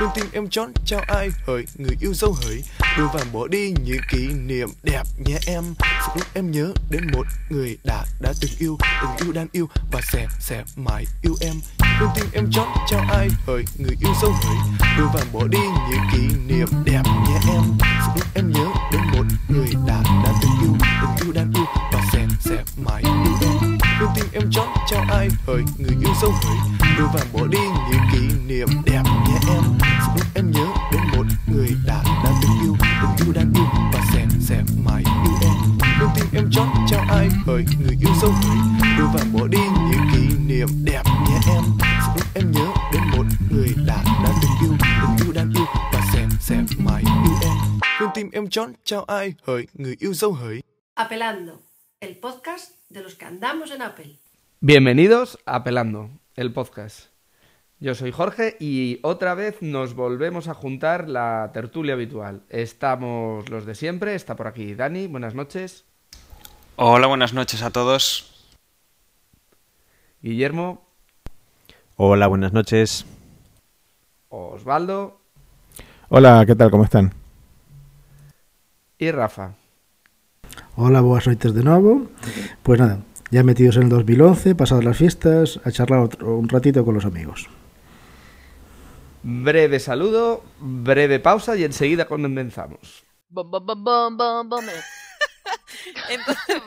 đừng tim em chón cho ai hỡi, Người yêu dấu hỡi. Đưa và bỏ đi những kỷ niệm đẹp nhé em. Sự lúc em nhớ đến một người đã đã từng yêu Từng yêu đang yêu và sẽ sẽ mãi yêu em. Đừng tim em chón cho ai hỡi, Người yêu dấu hỡi. Đưa và bỏ đi những kỷ niệm đẹp nhé em. Sự lúc em nhớ đến một người đã đã từng yêu Từng yêu đang yêu và sẽ sẽ mãi yêu em. Đừng tim em chót cho ai hỡi, Người yêu dấu hỡi. Đưa và bỏ đi những kỷ niệm đẹp nhé em em nhớ đến một người đã đã từng yêu Từng yêu đang yêu và sẽ sẽ mãi yêu em. Con tim em chón chào ai hỡi Người yêu dấu hỡi Đôi vàng bỏ đi những kỷ niệm đẹp nhé em. Sự lúc em nhớ đến một người đã đã từng yêu Từng yêu đang yêu và sẽ sẽ mãi yêu em. Con tim em chón chào ai hỡi Người yêu dấu hỡi Apelando, el podcast de los que andamos en Apple. Bienvenidos a Pelando, el podcast. Yo soy Jorge y otra vez nos volvemos a juntar la tertulia habitual. Estamos los de siempre, está por aquí Dani, buenas noches. Hola, buenas noches a todos. Guillermo, Hola, buenas noches. Osvaldo Hola, ¿qué tal? ¿Cómo están? y Rafa. Hola, boas noites de novo. Pues nada, ya metidos en el 2011, pasadas las fiestas, a charlar otro- un ratito con los amigos. Breve saludo, breve pausa y enseguida comenzamos. Bom, bom, bom, bom, bom, bom. Entonces,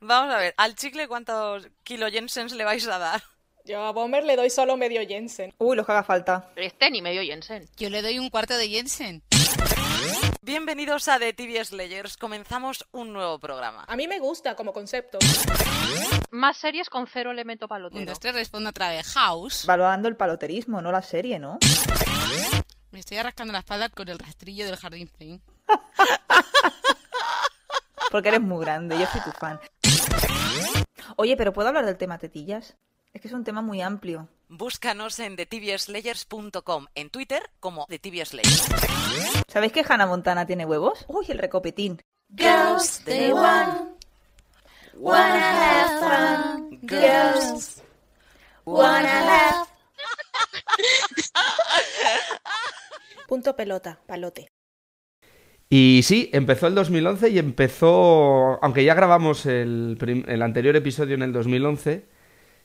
vamos a ver, al chicle cuántos kilo Jensens le vais a dar. Yo a Bomber le doy solo medio Jensen. Uy, lo que haga falta. Este ni medio Jensen. Yo le doy un cuarto de Jensen. Bienvenidos a The TV Slayers. Comenzamos un nuevo programa. A mí me gusta como concepto. Más series con cero elemento palotero. dos, tres, respondo otra vez. House. Valorando el paloterismo, no la serie, ¿no? Me estoy arrastrando la espalda con el rastrillo del jardín Flynn. Porque eres muy grande, yo soy tu fan. Oye, pero ¿puedo hablar del tema tetillas? Es que es un tema muy amplio. Búscanos en TheTVSlayers.com, en Twitter como The TV Slayers. ¿Sabéis que Hannah Montana tiene huevos? Uy, el recopetín. Girls, they want, wanna have fun. Girls, wanna have. Punto pelota, palote. Y sí, empezó el 2011 y empezó, aunque ya grabamos el, el anterior episodio en el 2011,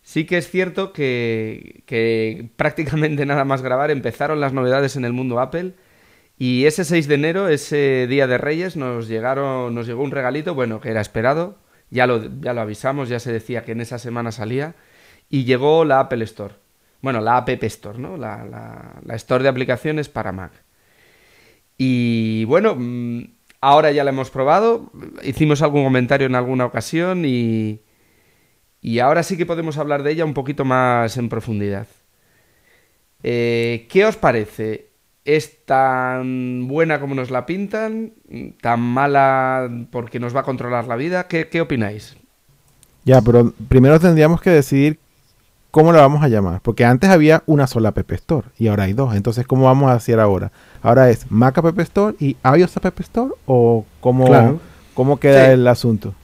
sí que es cierto que, prácticamente nada más grabar empezaron las novedades en el mundo Apple y ese 6 de enero, ese día de Reyes, nos llegaron, nos llegó un regalito, bueno, que era esperado, ya lo, ya lo avisamos, ya se decía que en esa semana salía y llegó la Apple Store, bueno, la App Store, ¿no? La, la, la Store de aplicaciones para Mac. Y bueno, mm, ahora ya la hemos probado, hicimos algún comentario en alguna ocasión y, y ahora sí que podemos hablar de ella un poquito más en profundidad. Eh, ¿Qué os parece? ¿Es tan buena como nos la pintan? ¿Tan mala porque nos va a controlar la vida? ¿Qué, qué opináis? Ya, pero primero tendríamos que decidir cómo la vamos a llamar. Porque antes había una sola App Store y ahora hay dos. Entonces, ¿cómo vamos a hacer ahora? ¿Ahora es Mac App Store y iOS App Store? ¿O cómo, Claro. cómo queda Sí. el asunto?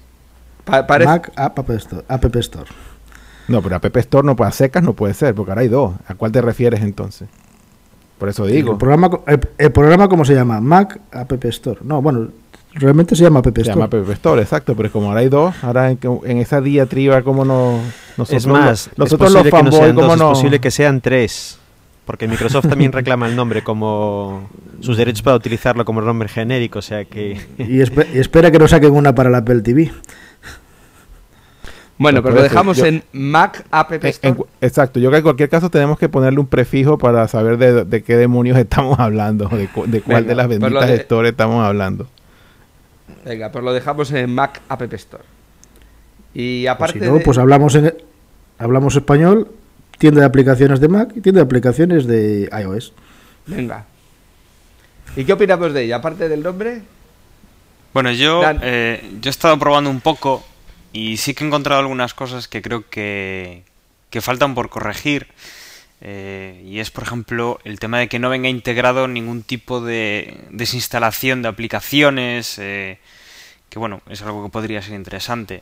Pa- parece- Mac App Store. App Store. No, pero App Store no puede, a secas no puede ser, porque ahora hay dos. ¿A cuál te refieres entonces? Por eso digo. El programa, el, el programa, ¿cómo se llama? Mac App Store. No, bueno, realmente se llama App Se Store. llama App Store, exacto, pero como ahora hay dos, ahora en, en esa diatriba, ¿cómo no, nosotros, es más, nosotros es los posible que no fanboys, sean ¿cómo dos, es no? posible que sean tres. Porque Microsoft también reclama el nombre como sus derechos para utilizarlo como nombre genérico, o sea que Y, espe- y espera que no saquen una para la Apple TV. Bueno, pues lo dejamos yo- en Mac App Store. en exacto, yo creo que en cualquier caso tenemos que ponerle un prefijo para saber de, de qué demonios estamos hablando, de, cu- de cuál Venga, de las pues benditas de- stores estamos hablando. Venga, pues lo dejamos en Mac App Store. Y Pues aparte si no, de- pues hablamos, en, hablamos español, tienda de aplicaciones de Mac y tienda de aplicaciones de iOS. Venga. ¿Y qué opinamos de ella? Aparte del nombre. Bueno, yo, eh, yo he estado probando un poco y sí que he encontrado algunas cosas que creo que, que faltan por corregir. Eh, y es, por ejemplo, el tema de que no venga integrado ningún tipo de desinstalación de aplicaciones, eh, que bueno, es algo que podría ser interesante.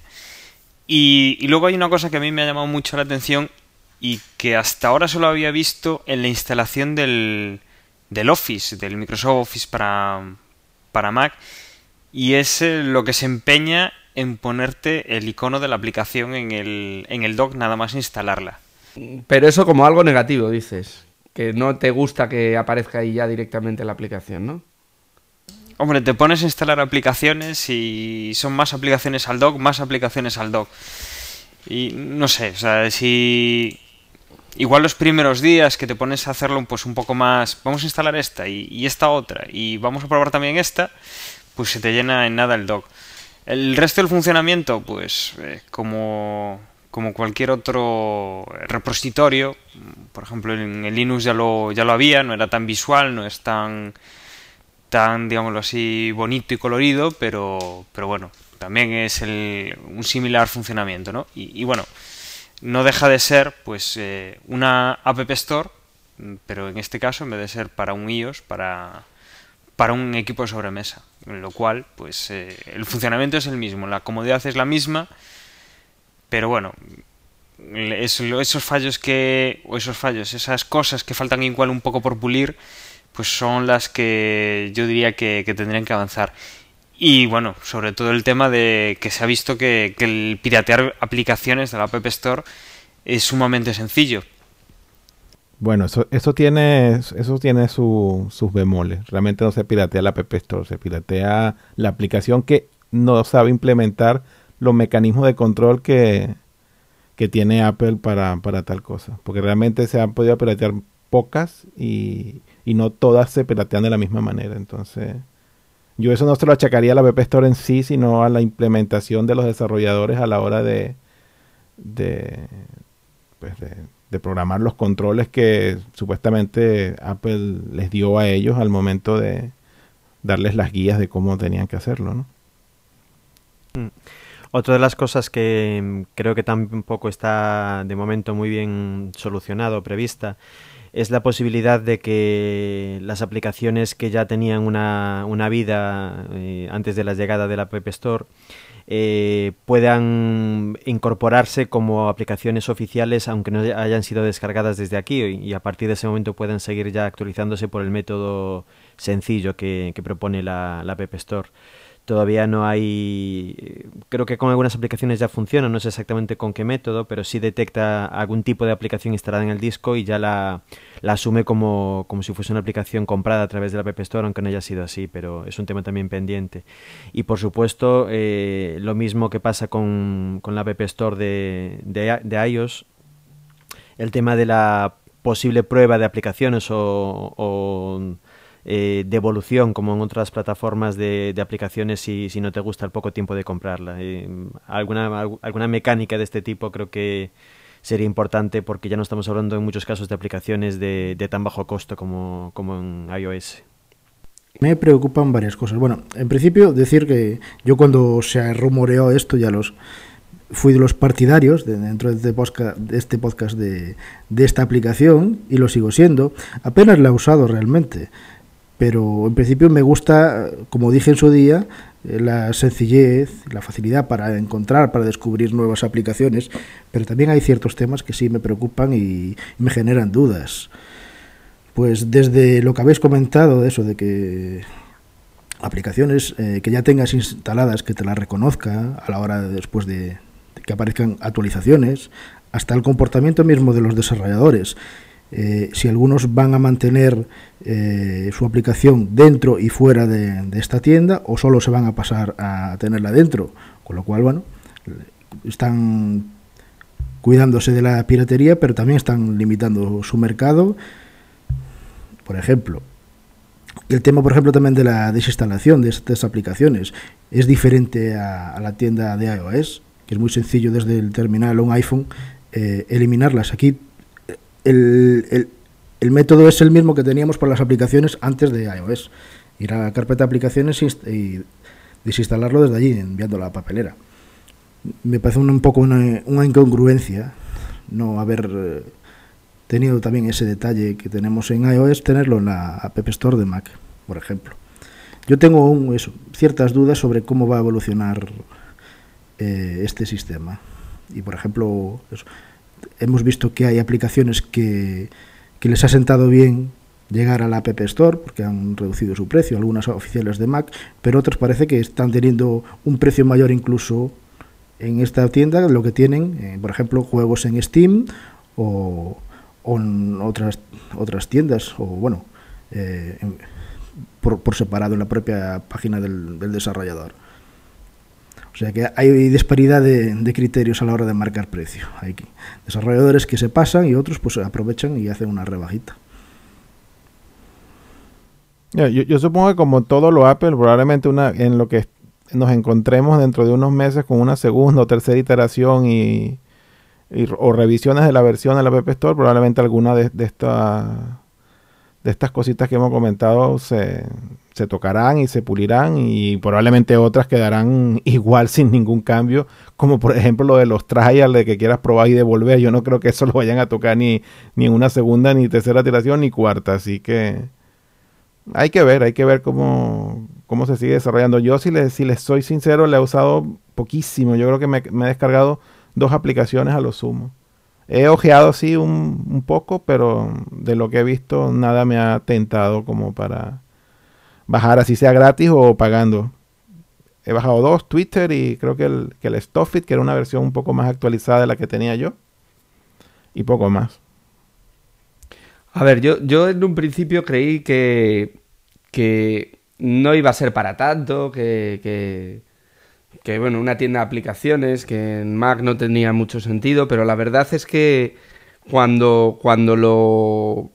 Y, y luego hay una cosa que a mí me ha llamado mucho la atención y que hasta ahora solo había visto en la instalación del, del Office, del Microsoft Office para, para Mac, y es eh, lo que se empeña en ponerte el icono de la aplicación en el, en el dock nada más instalarla. Pero eso como algo negativo, dices. Que no te gusta que aparezca ahí ya directamente la aplicación, ¿no? Hombre, te pones a instalar aplicaciones y son más aplicaciones al dock, más aplicaciones al dock. Y no sé, o sea, si igual los primeros días que te pones a hacerlo pues un poco más, vamos a instalar esta y, y esta otra y vamos a probar también esta, pues se te llena en nada el dock. El resto del funcionamiento, pues eh, como, como cualquier otro repositorio, por ejemplo en el Linux ya lo, ya lo había, no era tan visual, no es tan, tan digámoslo así, bonito y colorido, pero, pero bueno, también es el, un similar funcionamiento, ¿no? Y, y, bueno, no deja de ser pues eh, una App Store, pero en este caso en vez de ser para un iOS, para, para un equipo de sobremesa, lo cual pues eh, el funcionamiento es el mismo, la comodidad es la misma, pero bueno, es, esos fallos que o esos fallos, esas cosas que faltan igual un poco por pulir, pues son las que yo diría que, tendrían que avanzar. Y bueno, sobre todo el tema de que se ha visto que, que el piratear aplicaciones de la App Store es sumamente sencillo. Bueno, eso, eso tiene, eso tiene su, sus bemoles. Realmente no se piratea la App Store, se piratea la aplicación que no sabe implementar los mecanismos de control que, que tiene Apple para, para tal cosa. Porque realmente se han podido piratear pocas y, y no todas se piratean de la misma manera. Entonces, yo eso no se lo achacaría a la App Store en sí, sino a la implementación de los desarrolladores a la hora de, de, pues de, de programar los controles que supuestamente Apple les dio a ellos al momento de darles las guías de cómo tenían que hacerlo, ¿no? Mm. Otra de las cosas que mm, creo que tampoco está de momento muy bien solucionado, prevista, es la posibilidad de que las aplicaciones que ya tenían una, una vida eh, antes de la llegada de la App Store eh, puedan incorporarse como aplicaciones oficiales aunque no hayan sido descargadas desde aquí y a partir de ese momento puedan seguir ya actualizándose por el método sencillo que, que propone la, la App Store. Todavía no hay. Creo que con algunas aplicaciones ya funciona, no sé exactamente con qué método, pero sí detecta algún tipo de aplicación instalada en el disco y ya la, la asume como, como, si fuese una aplicación comprada a través de la App Store, aunque no haya sido así, pero es un tema también pendiente. Y por supuesto, eh, lo mismo que pasa con, con la App Store de, de, de iOS, el tema de la posible prueba de aplicaciones o, o eh, de evolución como en otras plataformas de, de aplicaciones si, no te gusta el poco tiempo de comprarla. Eh, alguna, alguna mecánica de este tipo creo que sería importante porque ya no estamos hablando en muchos casos de aplicaciones de, de tan bajo costo como, como en iOS. Me preocupan varias cosas. Bueno, en principio decir que yo cuando se rumoreó esto ya los fui de los partidarios de, dentro de este podcast, de esta aplicación y lo sigo siendo. Apenas la he usado realmente pero en principio me gusta, como dije en su día, eh, la sencillez, la facilidad para encontrar, para descubrir nuevas aplicaciones, pero también hay ciertos temas que sí me preocupan y me generan dudas. Pues desde lo que habéis comentado, de eso de que aplicaciones eh, que ya tengas instaladas, que te las reconozca a la hora de, después de, de que aparezcan actualizaciones, hasta el comportamiento mismo de los desarrolladores eh, si algunos van a mantener eh, su aplicación dentro y fuera de, esta tienda o solo se van a pasar a tenerla dentro. Con lo cual, bueno, están cuidándose de la piratería, pero también están limitando su mercado. Por ejemplo, el tema, por ejemplo, también de la desinstalación de estas aplicaciones es diferente a, a la tienda de iOS, que es muy sencillo desde el terminal o un iPhone eh, eliminarlas. Aquí el, el, el, método es el mismo que teníamos para las aplicaciones antes de iOS. Ir a la carpeta de aplicaciones y desinstalarlo desde allí, enviando la papelera. Me parece un, un poco una, una, incongruencia no haber eh, tenido también ese detalle que tenemos en iOS, tenerlo en la App Store de Mac, por ejemplo. Yo tengo eso, ciertas dudas sobre cómo va a evolucionar eh, este sistema. Y, por ejemplo, eso, hemos visto que hay aplicaciones que, que les ha sentado bien llegar a la App Store porque han reducido su precio, algunas oficiales de Mac, pero otras parece que están teniendo un precio mayor incluso en esta tienda lo que tienen, eh, por ejemplo, juegos en Steam o, en otras otras tiendas o bueno eh, por, por separado en la propia página del desarrollador. O sea que hay disparidad de, criterios a la hora de marcar precio. Hay desarrolladores que se pasan y otros pues aprovechan y hacen una rebajita. Yo, supongo que como todo lo Apple, probablemente una, en lo que nos encontremos dentro de unos meses con una segunda o tercera iteración y, o revisiones de la versión de la App Store, probablemente alguna de, de, esta- de estas cositas que hemos comentado se, se tocarán y se pulirán y probablemente otras quedarán igual sin ningún cambio, como por ejemplo lo de los trials de que quieras probar y devolver. Yo no creo que eso lo vayan a tocar ni, ni en una segunda, ni tercera iteración, ni cuarta, así que... Hay que ver, hay que ver cómo, cómo se sigue desarrollando. Yo, si les, si les soy sincero, le he usado poquísimo. Yo creo que me, me he descargado dos aplicaciones a lo sumo. He ojeado, sí, un, poco, pero de lo que he visto, nada me ha tentado como para bajar, así sea gratis o pagando. He bajado dos, Twitter y creo que el, el Stuffit, que era una versión un poco más actualizada de la que tenía yo. Y poco más. A ver, yo, yo en un principio creí que, que no iba a ser para tanto, que, que, que, bueno, una tienda de aplicaciones, que en Mac no tenía mucho sentido, pero la verdad es que cuando, cuando lo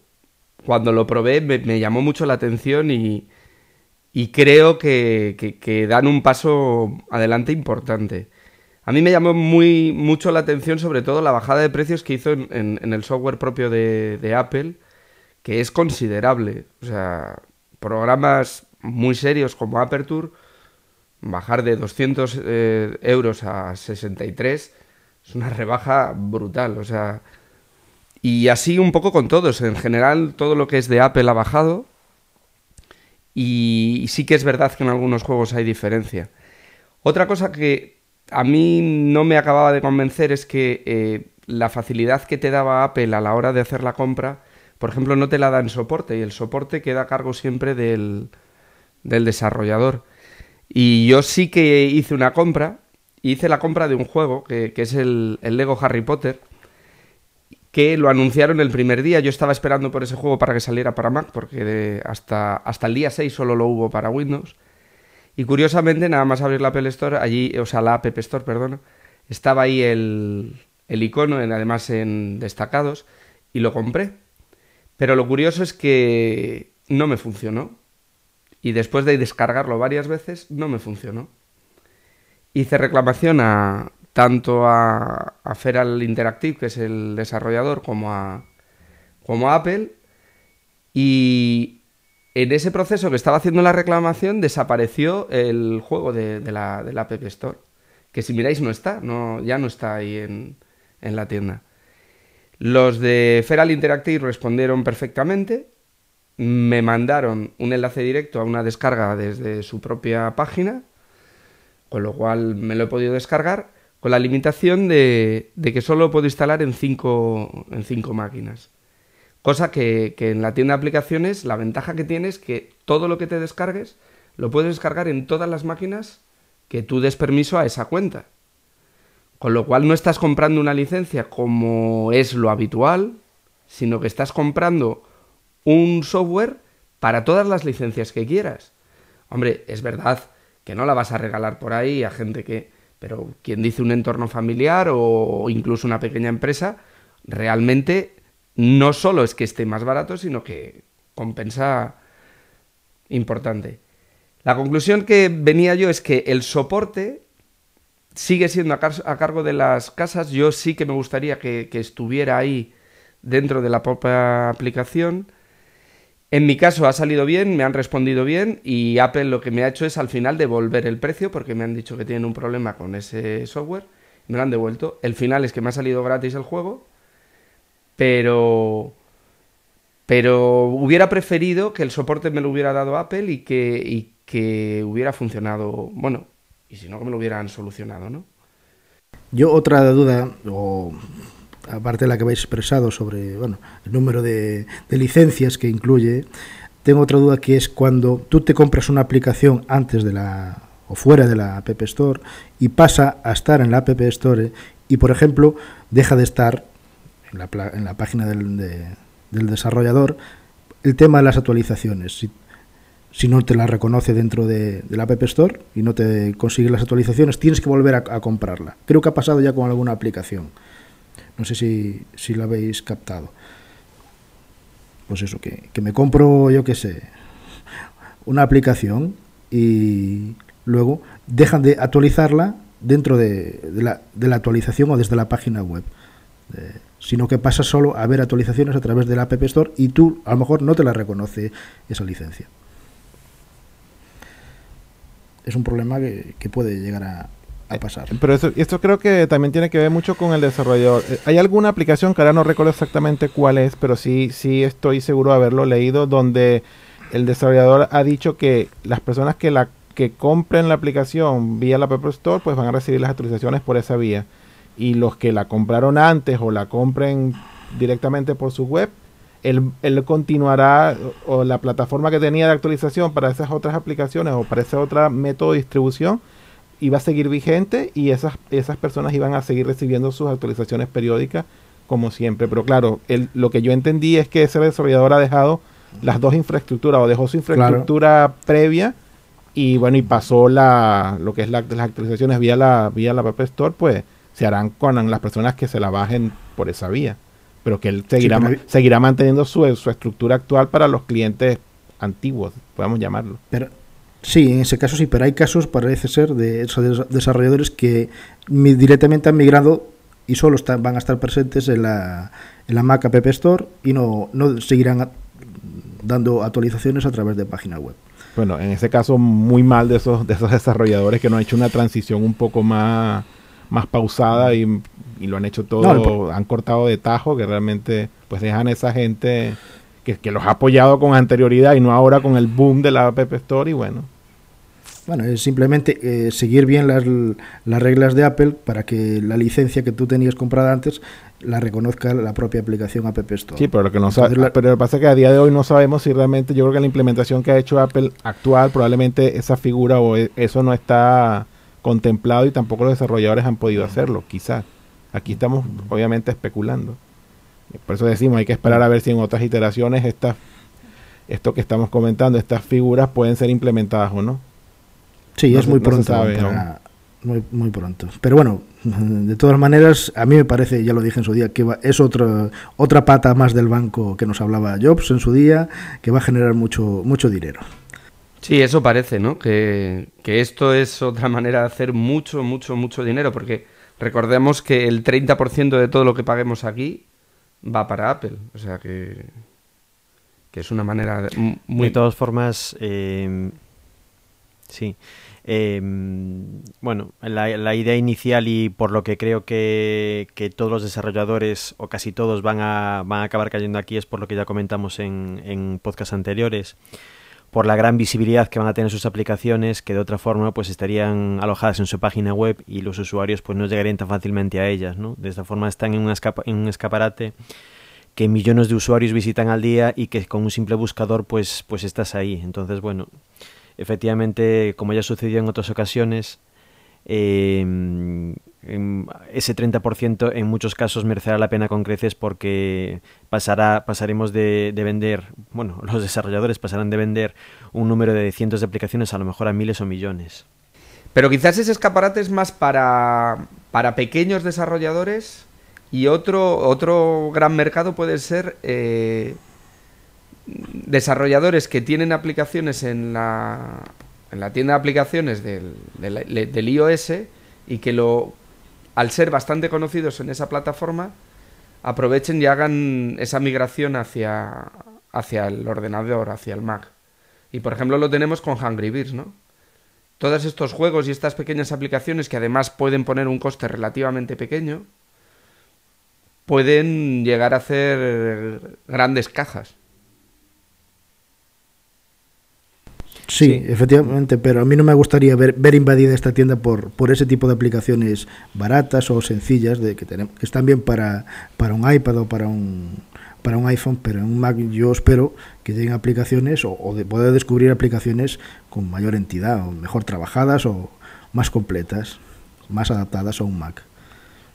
cuando lo probé me, llamó mucho la atención y, y creo que, dan un paso adelante importante. A mí me llamó muy mucho la atención sobre todo la bajada de precios que hizo en el software propio de, de Apple, que es considerable. O sea, programas muy serios como Aperture, bajar de 200 eh, euros a 63 es una rebaja brutal. O sea, y así un poco con todos. En general, todo lo que es de Apple ha bajado. Y sí que es verdad que en algunos juegos hay diferencia. Otra cosa que a mí no me acababa de convencer es que eh, la facilidad que te daba Apple a la hora de hacer la compra, por ejemplo, no te la da en soporte y el soporte queda a cargo siempre del, del desarrollador. Y yo sí que hice una compra, hice la compra de un juego que, que es el, el Lego Harry Potter, que lo anunciaron el primer día. Yo estaba esperando por ese juego para que saliera para Mac, porque hasta, hasta el día 6 solo lo hubo para Windows. Y curiosamente, nada más abrir la Apple Store, allí, o sea, la App Store, perdón, estaba ahí el, el icono, en- además en destacados, y lo compré. Pero lo curioso es que no me funcionó. Y después de descargarlo varias veces, no me funcionó. Hice reclamación a tanto a, Feral Interactive, que es el desarrollador, como a, como Apple. Y en ese proceso que estaba haciendo la reclamación, desapareció el juego de, de la, de la App Store. Que si miráis no está, no, ya no está ahí en, en la tienda. Los de Feral Interactive respondieron perfectamente. Me mandaron un enlace directo a una descarga desde su propia página, con lo cual me lo he podido descargar, con la limitación de, que solo puedo instalar en cinco, en cinco máquinas. Cosa que, que en la tienda de aplicaciones la ventaja que tiene es que todo lo que te descargues lo puedes descargar en todas las máquinas que tú des permiso a esa cuenta. Con lo cual no estás comprando una licencia como es lo habitual, sino que estás comprando un software para todas las licencias que quieras. Hombre, es verdad que no la vas a regalar por ahí a gente que... Pero quien dice un entorno familiar o incluso una pequeña empresa, realmente no solo es que esté más barato, sino que compensa importante. La conclusión que venía yo es que el soporte sigue siendo a, car- a cargo de las casas. Yo sí que me gustaría que, que estuviera ahí dentro de la propia aplicación. En mi caso ha salido bien, me han respondido bien y Apple lo que me ha hecho es al final devolver el precio porque me han dicho que tienen un problema con ese software. Me lo han devuelto. El final es que me ha salido gratis el juego, pero pero hubiera preferido que el soporte me lo hubiera dado Apple y que, y que hubiera funcionado, bueno, y si no que me lo hubieran solucionado, ¿no? Yo otra duda o aparte de la que habéis expresado sobre bueno, el número de, licencias que incluye, tengo otra duda que es cuando tú te compras una aplicación antes de la o fuera de la App Store y pasa a estar en la App Store y, por ejemplo, deja de estar en la, en la página del, de- del desarrollador el tema de las actualizaciones. Si, no te la reconoce dentro de, la App Store y no te consigue las actualizaciones, tienes que volver a comprarla. Creo que ha pasado ya con alguna aplicación. No sé si, si la habéis captado. Pues eso, que, que me compro, yo qué sé, una aplicación y luego dejan de actualizarla dentro de, la, de la actualización o desde la página web. Eh, sino que pasa solo a ver actualizaciones a través de la App Store y tú a lo mejor no te la reconoce esa licencia. Es un problema que, que puede llegar a, a pasar. Pero eso, esto creo que también tiene que ver mucho con el desarrollador. Eh, Hay alguna aplicación que ahora no recuerdo exactamente cuál es, pero sí, sí estoy seguro de haberlo leído, donde el desarrollador ha dicho que las personas que la que compren la aplicación vía la App Store, pues van a recibir las actualizaciones por esa vía. Y los que la compraron antes o la compren directamente por su web, él, él continuará, o la plataforma que tenía de actualización para esas otras aplicaciones o para ese otro método de distribución, iba a seguir vigente y esas, esas personas iban a seguir recibiendo sus actualizaciones periódicas como siempre. Pero claro, el, lo que yo entendí es que ese desarrollador ha dejado las dos infraestructuras o dejó su infraestructura previa y bueno, y pasó la lo que es la, las actualizaciones vía la vía la App Store, pues se harán con las personas que se la bajen por esa vía. Pero que él seguirá, pero- seguirá manteniendo su, su estructura actual para los clientes antiguos, podemos llamarlo. Pero, sí, en ese caso sí, pero hay casos, parece ser, de esos des- desarrolladores que directamente han migrado y solo están, van a estar presentes en la, en la Mac App Store y no, no seguirán a- dando actualizaciones a través de página web. Bueno, en ese caso muy mal de esos, de esos desarrolladores que no han hecho una transición un poco más, más pausada y, y lo han hecho todo, No, han cortado de tajo, que realmente pues dejan a esa gente que, que los ha apoyado con anterioridad y no ahora con el boom de la App Store y bueno. Bueno, es simplemente eh, seguir bien las, las reglas de Apple para que la licencia que tú tenías comprada antes la reconozca la propia aplicación App Store. Sí, pero lo que no sabe, Entonces, la- pero lo que pasa es que a día de hoy no sabemos si realmente, yo creo que la implementación que ha hecho Apple actual, probablemente esa figura o e- eso no está contemplado y tampoco los desarrolladores han podido hacerlo, quizás. Aquí estamos obviamente especulando. Por eso decimos, hay que esperar a ver si en otras iteraciones estas, esto que estamos comentando, estas figuras pueden ser implementadas o no. Sí, No es se- muy no se pronto. sabe para- muy, muy pronto. Pero bueno, de todas maneras, a mí me parece, ya lo dije en su día, que va- es otra otra pata más del banco que nos hablaba Jobs en su día, que va a generar mucho, mucho dinero. Sí, eso parece, ¿no? Que, que esto es otra manera de hacer mucho, mucho, mucho dinero, porque recordemos que el 30% de todo lo que paguemos aquí va para Apple, o sea que, que es una manera muy... De todas formas, eh, sí. Eh, bueno, la, la idea inicial y por lo que creo que, que todos los desarrolladores o casi todos van a, van a acabar cayendo aquí es por lo que ya comentamos en, en podcasts anteriores, por la gran visibilidad que van a tener sus aplicaciones, que de otra forma pues estarían alojadas en su página web y los usuarios pues no llegarían tan fácilmente a ellas, ¿no? De esta forma están en un, escapa- en un escaparate que millones de usuarios visitan al día y que con un simple buscador pues, pues estás ahí. Entonces, bueno, efectivamente, como ya sucedió en otras ocasiones, eh, ese 30% en muchos casos merecerá la pena con creces porque pasará, pasaremos de, de vender, bueno, los desarrolladores pasarán de vender un número de cientos de aplicaciones a lo mejor a miles o millones. Pero quizás ese escaparate es más para, para pequeños desarrolladores y otro, otro gran mercado puede ser eh, desarrolladores que tienen aplicaciones en la, en la tienda de aplicaciones del, del, del iOS y que lo, al ser bastante conocidos en esa plataforma aprovechen y hagan esa migración hacia, hacia el ordenador, hacia el Mac. Y por ejemplo lo tenemos con Hungry Bears, ¿no? Todos estos juegos y estas pequeñas aplicaciones que además pueden poner un coste relativamente pequeño, pueden llegar a hacer grandes cajas. Sí, efectivamente, pero a mí no me gustaría ver, ver invadida esta tienda por, por ese tipo de aplicaciones baratas o sencillas de que, tenemos, que están bien para, para un iPad o para un, para un iPhone, pero en un Mac yo espero que lleguen aplicaciones o, o de poder descubrir aplicaciones con mayor entidad, o mejor trabajadas o más completas, más adaptadas a un Mac.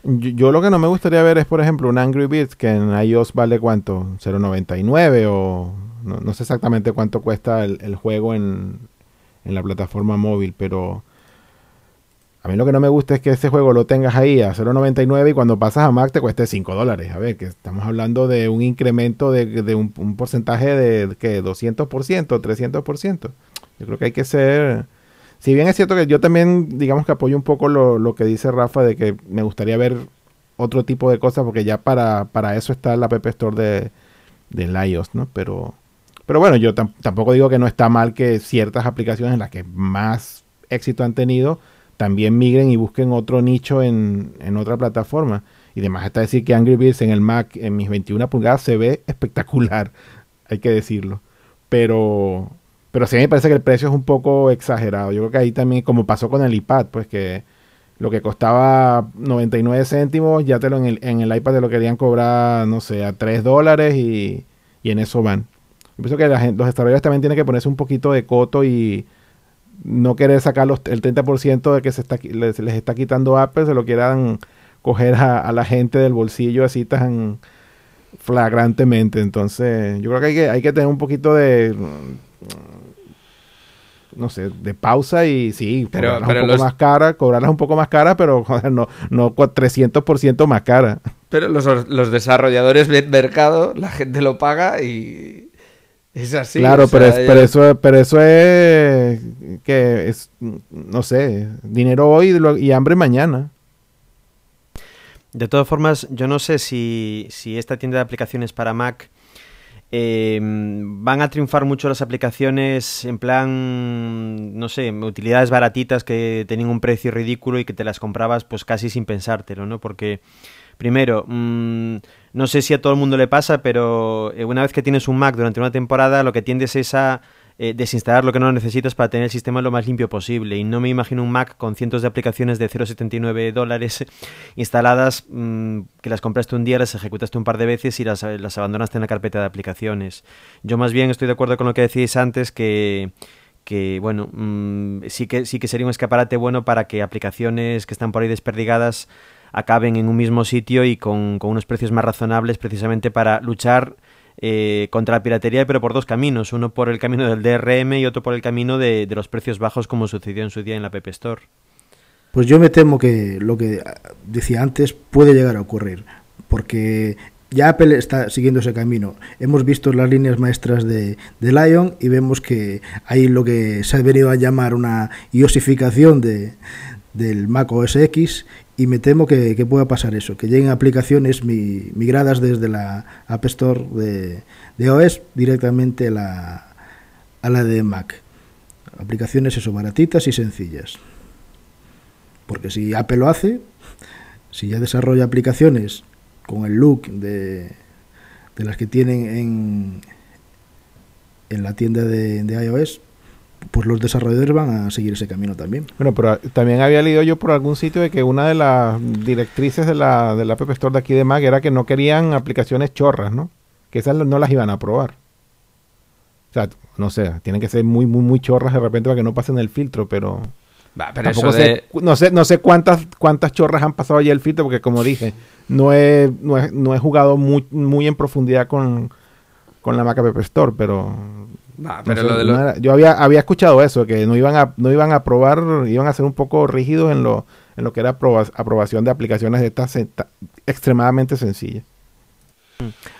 Yo, yo lo que no me gustaría ver es, por ejemplo, un Angry Birds que en iOS vale cuánto, 0.99 o no, no sé exactamente cuánto cuesta el, juego en, en la plataforma móvil, pero a mí lo que no me gusta es que ese juego lo tengas ahí a 0.99 y cuando pasas a Mac te cueste 5 dólares. A ver, que estamos hablando de un incremento de, de un, un porcentaje de que 200%, 300%. Yo creo que hay que ser... Si bien es cierto que yo también, digamos que apoyo un poco lo, lo que dice Rafa de que me gustaría ver otro tipo de cosas porque ya para, para eso está la App Store de, del iOS, ¿no? Pero, pero bueno, yo tam- tampoco digo que no está mal que ciertas aplicaciones en las que más éxito han tenido también migren y busquen otro nicho en, en otra plataforma. Y además está decir que Angry Birds en el Mac en mis 21 pulgadas se ve espectacular, hay que decirlo. Pero, pero sí me parece que el precio es un poco exagerado. Yo creo que ahí también, como pasó con el iPad, pues que lo que costaba 99 céntimos, ya te lo en el, en el iPad te lo querían cobrar, no sé, a 3 dólares y, y en eso van. Yo pienso que la gente- los desarrolladores también tienen que ponerse un poquito de coto y no querer sacar los- el 30% de que se está, les, les está quitando Apple, se lo quieran coger a, a la gente del bolsillo así tan flagrantemente. Entonces, yo creo que hay que, hay que tener un poquito de, mm, no sé, de pausa y sí, Pero- un poco los- más cara, cobrarlas un poco más cara, pero joder, no, no cua- 300% más cara. Pero los, los desarrolladores ven mercado, la gente lo paga y es así. claro, o sea, pero, es- pero eso, pero eso es que es, no sé, dinero hoy y lo- y hambre mañana. De todas formas, yo no sé si, si esta tienda de aplicaciones para Mac eh, van a triunfar mucho las aplicaciones en plan, no sé, utilidades baratitas que tenían un precio ridículo y que te las comprabas pues casi sin pensártelo, ¿no? Porque, primero, mm, no sé si a todo el mundo le pasa, pero eh, una vez que tienes un Mac durante una temporada, lo que tiendes es a eh, desinstalar lo que no necesitas para tener el sistema lo más limpio posible. Y no me imagino un Mac con cientos de aplicaciones de 0,79 dólares instaladas mm, que las compraste un día, las ejecutaste un par de veces y las, abandonaste en la carpeta de aplicaciones. Yo más bien estoy de acuerdo con lo que decíais antes que que bueno, mm, sí que sí que sería un escaparate bueno para que aplicaciones que están por ahí desperdigadas acaben en un mismo sitio y con, unos precios más razonables precisamente para luchar eh, contra la piratería, pero por dos caminos, uno por el camino del DRM y otro por el camino de, los precios bajos como sucedió en su día en la App Store. Pues yo me temo que lo que decía antes puede llegar a ocurrir, porque ya Apple está siguiendo ese camino. Hemos visto las líneas maestras de, de Lion y vemos que hay lo que se ha venido a llamar una iosificación de, del Mac OS X y me temo que, pueda pasar eso, que lleguen aplicaciones mi- migradas desde la App Store de, de OS directamente a la, a la de Mac. Aplicaciones eso, baratitas y sencillas. Porque si Apple lo hace, si ya desarrolla aplicaciones con el look de, de las que tienen en, en la tienda de iOS, pues los desarrolladores van a seguir ese camino también. Bueno, pero ah, también había leído yo por algún sitio de que una de las directrices de la, de la App Store de aquí de Mac era que no querían aplicaciones chorras, ¿no? Que esas no las iban a probar. O sea, no sé, tienen que ser muy, muy, muy chorras de repente para que no pasen el filtro, pero... Tampoco eso sé, de- no sé, no sé cuántas, cuántas chorras han pasado allí el filtro, porque como dije, no he, no he, no he jugado muy, muy en profundidad con, con la Mac App Store, pero... Va, no pero sé, lo de no lo- era- yo había, había escuchado eso, que no iban a, no iban a aprobar, iban a ser un poco rígidos en lo, en lo que era aproba- aprobación de aplicaciones de estas ta- extremadamente sencillas.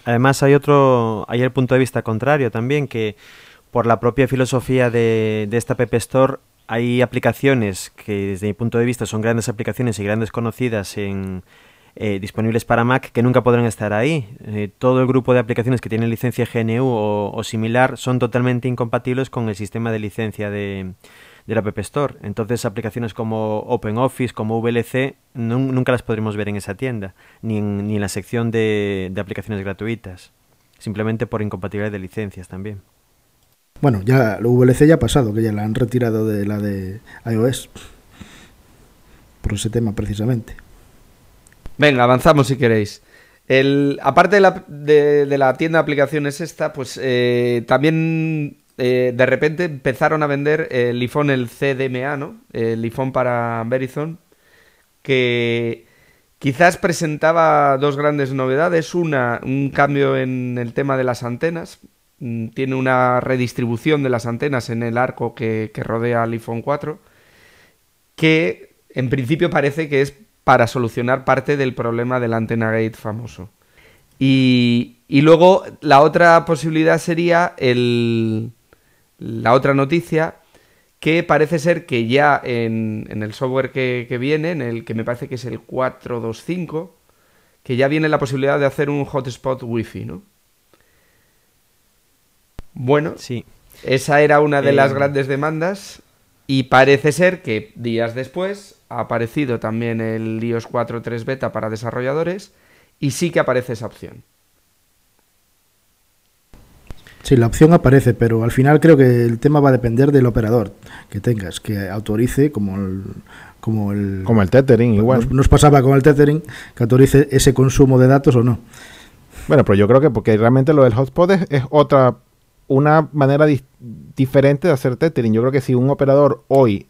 Además hay otro, hay el punto de vista contrario también, que por la propia filosofía de, de esta App Store hay aplicaciones que desde mi punto de vista son grandes aplicaciones y grandes conocidas en, eh, disponibles para Mac que nunca podrán estar ahí. Eh, todo el grupo de aplicaciones que tienen licencia GNU o, similar son totalmente incompatibles con el sistema de licencia de, de la App Store. Entonces aplicaciones como OpenOffice, como VLC, nun- nunca las podremos ver en esa tienda, ni en, ni en la sección de, de aplicaciones gratuitas, simplemente por incompatibilidad de licencias también. Bueno, ya la VLC ya ha pasado, que ya la han retirado de la de iOS. Por ese tema, precisamente. Venga, avanzamos si queréis. Aparte de la, de, de la tienda de aplicaciones esta, pues eh, también eh, de repente empezaron a vender el iPhone, el CDMA, ¿no? El iPhone para Verizon, que quizás presentaba dos grandes novedades. Una, un cambio en el tema de las antenas. Mm, Tiene una redistribución de las antenas en el arco que, que rodea al iPhone 4, que en principio parece que es para solucionar parte del problema del antena gate famoso. Y, y luego la otra posibilidad sería el, la otra noticia que parece ser que ya en, en el software que, que viene, en el que me parece que es el 425, que ya viene la posibilidad de hacer un hotspot wifi, ¿no? Bueno, Sí. esa era una de Eh, las grandes demandas y parece ser que días después ha aparecido también el iOS 4.3 beta para desarrolladores y sí que aparece esa opción. Sí, la opción aparece, pero al final creo que el tema va a depender del operador que tengas, que autorice como el... Como el, Como el tethering, igual. Nos, nos pasaba con el tethering, que autorice ese consumo de datos o no. Bueno, pero yo creo que porque realmente lo del hotspot es, es otra, una manera diferente de hacer tethering. Yo creo que si un operador hoy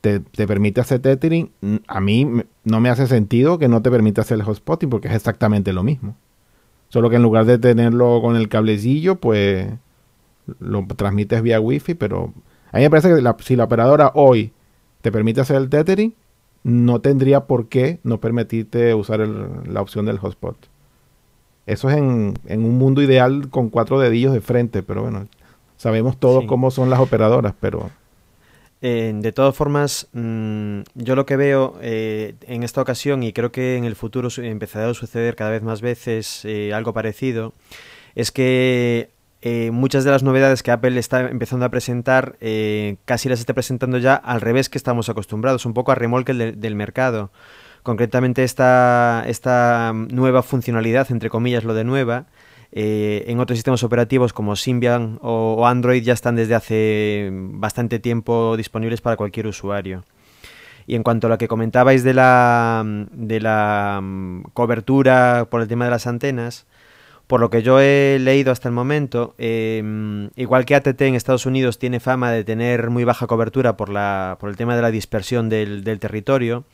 te, te permite hacer tethering, a mí no me hace sentido que no te permita hacer el hotspotting porque es exactamente lo mismo. Solo que en lugar de tenerlo con el cablecillo, pues lo transmites vía wifi, pero a mí me parece que si la operadora hoy te permite hacer el tethering, no tendría por qué no permitirte usar la opción del hotspot. Eso es en, en un mundo ideal con cuatro dedillos de frente, pero bueno, sabemos todos Sí. cómo son las operadoras, pero Eh, de todas formas, mm, yo lo que veo eh, en esta ocasión, y creo que en el futuro empezará a suceder cada vez más veces eh, algo parecido, es que muchas de las novedades que Apple está empezando a presentar eh, casi las está presentando ya al revés que estamos acostumbrados, un poco a remolque del, del mercado. Concretamente esta, esta nueva funcionalidad, entre comillas lo de nueva, eh, en otros sistemas operativos como Symbian o, Android ya están desde hace bastante tiempo disponibles para cualquier usuario. Y en cuanto a lo que comentabais de la, de la mm, cobertura por el tema de las antenas, por lo que yo he leído hasta el momento, mm, igual que ATT en Estados Unidos tiene fama de tener muy baja cobertura por, la, por el tema de la dispersión del, del territorio,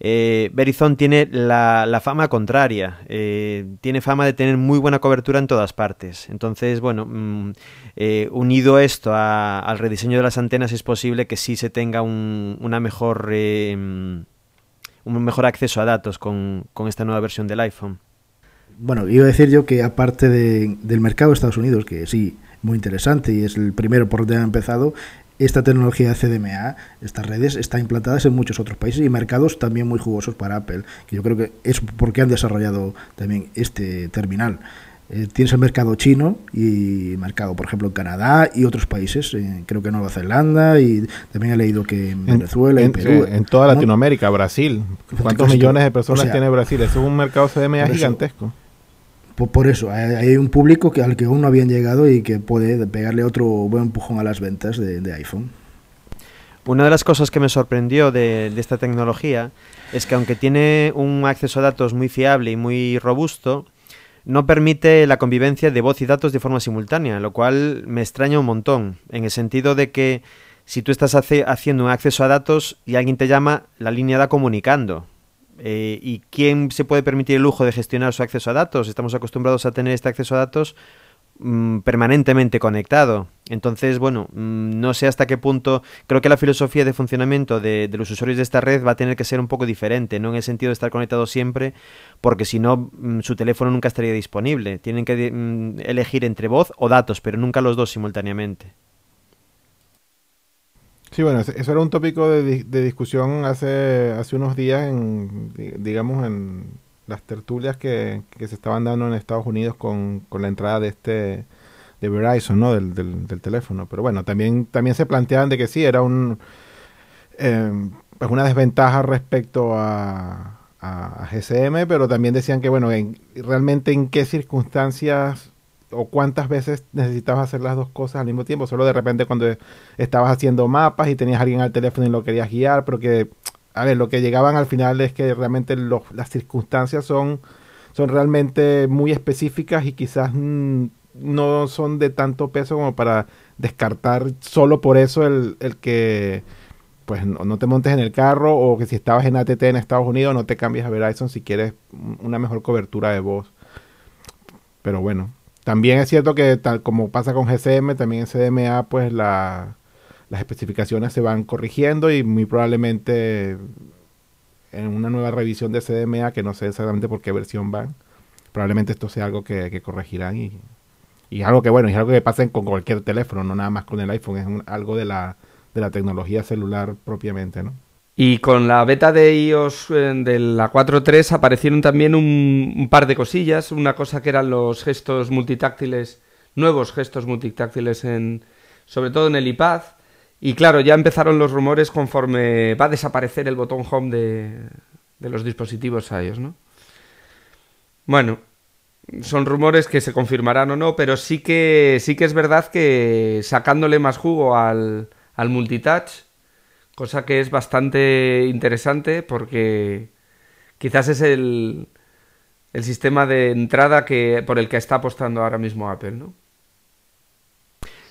eh, Verizon tiene la, fama contraria, eh, tiene fama de tener muy buena cobertura en todas partes. Entonces, bueno, mm, eh, unido esto al rediseño de las antenas, es posible que sí se tenga un, una mejor, eh, mm, un mejor acceso a datos con, con esta nueva versión del iPhone. Bueno, iba a decir yo que aparte de- del mercado de Estados Unidos, que sí, muy interesante y es el primero por donde ha empezado, esta tecnología CDMA, estas redes, están implantadas en muchos otros países y mercados también muy jugosos para Apple, que yo creo que es porque han desarrollado también este terminal. Eh, tienes el mercado chino y mercado, por ejemplo, en Canadá y otros países, eh, creo que Nueva Zelanda y también he leído que en, en, Venezuela y en- Perú. en toda ¿no? Latinoamérica, Brasil. ¿Cuántos casi millones de personas O sea, tiene Brasil? Eso es un mercado CDMA eso- gigantesco. Por, eso, hay, un público que al que aún no habían llegado y que puede pegarle otro buen empujón a las ventas de, iPhone. Una de las cosas que me sorprendió de, esta tecnología es que aunque tiene un acceso a datos muy fiable y muy robusto, no permite la convivencia de voz y datos de forma simultánea, lo cual me extraña un montón, en el sentido de que si tú estás haciendo un acceso a datos y alguien te llama, la línea da comunicando. Eh, ¿Y quién se puede permitir el lujo de gestionar su acceso a datos? Estamos acostumbrados a tener este acceso a datos mm, permanentemente conectado. Entonces, bueno, mm, no sé hasta qué punto. Creo que la filosofía de funcionamiento de, de los usuarios de esta red va a tener que ser un poco diferente, no en el sentido de estar conectado siempre, porque si no, mm, su teléfono nunca estaría disponible. Tienen que elegir entre voz o datos, pero nunca los dos simultáneamente. Sí, bueno, eso era un tópico de, de discusión hace, hace unos días, en, di- digamos, en las tertulias que, que se estaban dando en Estados Unidos con, con la entrada de este de Verizon, ¿no? Del, del, del teléfono. Pero bueno, también, también se planteaban de que sí, era un eh, pues una desventaja respecto a, a- a GSM, pero también decían que, bueno, en- realmente en qué circunstancias o cuántas veces necesitabas hacer las dos cosas al mismo tiempo. Solo de repente cuando estabas haciendo mapas y tenías a alguien al teléfono y lo querías guiar, pero que, a ver, lo que llegaban al final es que realmente los, las circunstancias son, son realmente muy específicas y quizás mm, no son de tanto peso como para descartar solo por eso el, el que pues no, no, te montes en el carro o que si estabas en ATT en Estados Unidos no te cambies a Verizon si quieres una mejor cobertura de voz. Pero bueno, también es cierto que tal como pasa con GCM, también en CDMA pues la, las especificaciones se van corrigiendo y muy probablemente en una nueva revisión de CDMA, que no sé exactamente por qué versión van, probablemente esto sea algo que, que corregirán y, y algo que bueno, es algo que pasa con cualquier teléfono, no nada más con el iPhone, es un, algo de la, de la tecnología celular propiamente, ¿no? Y con la beta de iOS eh, de la 4.3 aparecieron también un, par de cosillas. Una cosa que eran los gestos multitáctiles, nuevos gestos multitáctiles, en, sobre todo en el iPad. Y claro, ya empezaron los rumores conforme va a desaparecer el botón home de, de los dispositivos iOS, ¿no? Bueno, son rumores que se confirmarán o no, pero sí que, sí que es verdad que sacándole más jugo al, al multitouch cosa que es bastante interesante porque quizás es el, el sistema de entrada que, por el que está apostando ahora mismo Apple, ¿no?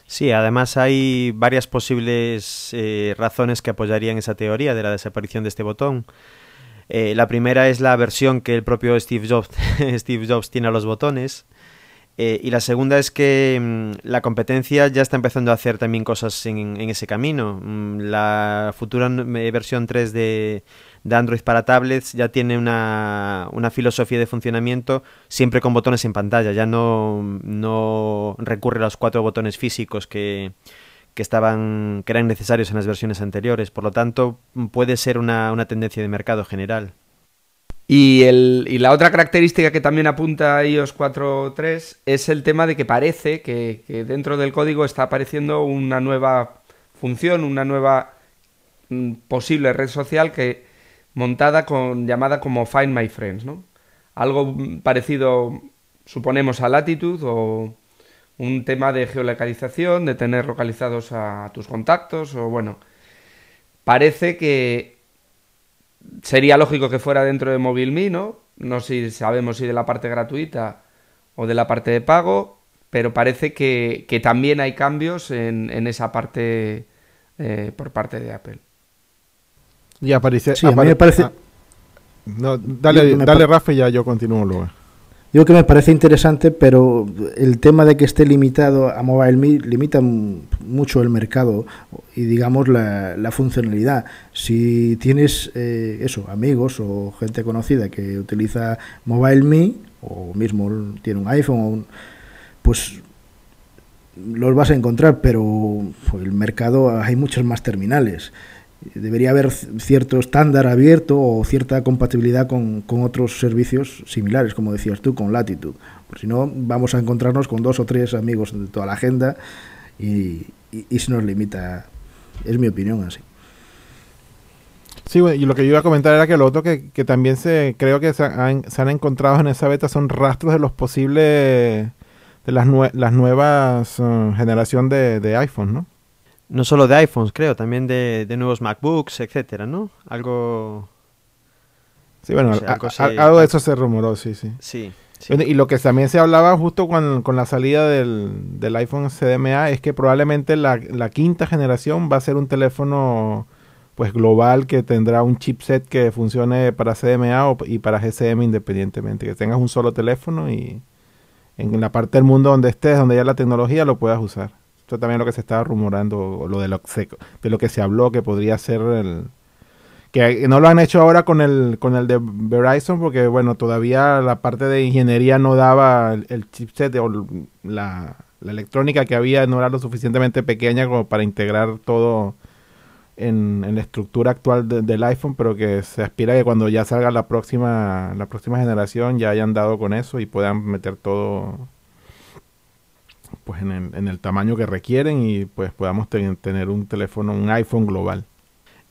Sí, además hay varias posibles eh, razones que apoyarían esa teoría de la desaparición de este botón. Eh, la primera es la versión que el propio Steve Jobs, Steve Jobs tiene a los botones. Eh, y la segunda es que mmm, la competencia ya está empezando a hacer también cosas en, en ese camino. Mm, la futura versión 3 de, de, Android para tablets ya tiene una, una, filosofía de funcionamiento siempre con botones en pantalla. Ya no, no recurre a los cuatro botones físicos que, que, estaban, que eran necesarios en las versiones anteriores. Por lo tanto, puede ser una, una tendencia de mercado general. Y, el, y, la otra característica que también apunta iOS 4.3 es el tema de que parece que, que, dentro del código está apareciendo una nueva función, una nueva mm, posible red social que montada con llamada como Find My Friends, ¿no? Algo parecido, suponemos, a Latitude o un tema de geolocalización, de tener localizados a tus contactos o bueno, parece que sería lógico que fuera dentro de MobileMe, ¿no? No sé si sabemos si de la parte gratuita o de la parte de pago, pero parece que, que también hay cambios en, en esa parte eh, por parte de Apple. Y aparece... Sí, apare a mí me parece... Ah, no, dale, dale Rafa y ya yo continúo luego. Digo que me parece interesante, pero el tema de que esté limitado a MobileMe limita mucho el mercado y digamos la, la funcionalidad. Si tienes eh, eso, amigos o gente conocida que utiliza MobileMe o mismo tiene un iPhone, un, pues los vas a encontrar, pero pues, el mercado hay muchos más terminales debería haber cierto estándar abierto o cierta compatibilidad con, con, otros servicios similares, como decías tú, con Latitude. Porque si no, vamos a encontrarnos con dos o tres amigos de toda la agenda y, y, y se nos limita. Es mi opinión así. Sí, y lo que yo iba a comentar era que lo otro que, que también se creo que se han, encontrado en esa beta son rastros de los posibles de las nuevas uh, generación de, de iPhone, ¿no? No solo de iPhones, creo, también de, de nuevos MacBooks, etcétera, ¿no? Algo. Sí, bueno, o sea, algo, a, a, algo, de eso se rumoró, sí, sí. Sí. sí. Y lo que también se hablaba justo con, con la salida del, del, iPhone CDMA es que probablemente la, la, quinta generación va a ser un teléfono pues global que tendrá un chipset que funcione para CDMA o, y para GSM independientemente, que tengas un solo teléfono y en la parte del mundo donde estés, donde ya la tecnología lo puedas usar. Esto también lo que se estaba rumorando, lo de lo, de lo que se habló, que podría ser el... Que no lo han hecho ahora con el, con el de Verizon, porque bueno, todavía la parte de ingeniería no daba el, chipset o la, la, electrónica que había no era lo suficientemente pequeña como para integrar todo en, en la estructura actual de, del iPhone, pero que se aspira que cuando ya salga la próxima, la próxima generación ya hayan dado con eso y puedan meter todo pues en el, en el, tamaño que requieren y pues podamos ten, tener un teléfono, un iPhone global.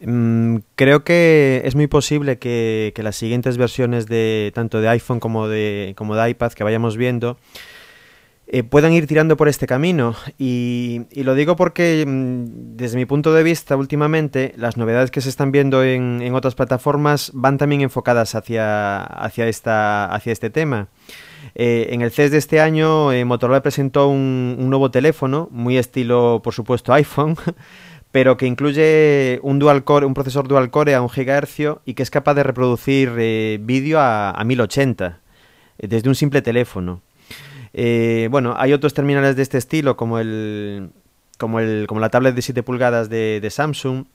Mm, creo que es muy posible que, que, las siguientes versiones de tanto de iPhone como de, como de iPad que vayamos viendo eh, puedan ir tirando por este camino. Y, y lo digo porque, mm, desde mi punto de vista, últimamente, las novedades que se están viendo en, en otras plataformas van también enfocadas hacia, hacia, esta, hacia este tema. Eh, en el CES de este año, eh, Motorola presentó un, nuevo teléfono, muy estilo, por supuesto, iPhone, pero que incluye un dual core, un procesador dual core a un GHz y que es capaz de reproducir eh, vídeo a, a 1080 eh, desde un simple teléfono. Bueno, hay otros terminales de este estilo como el como el como la tablet de 7 pulgadas de, Samsung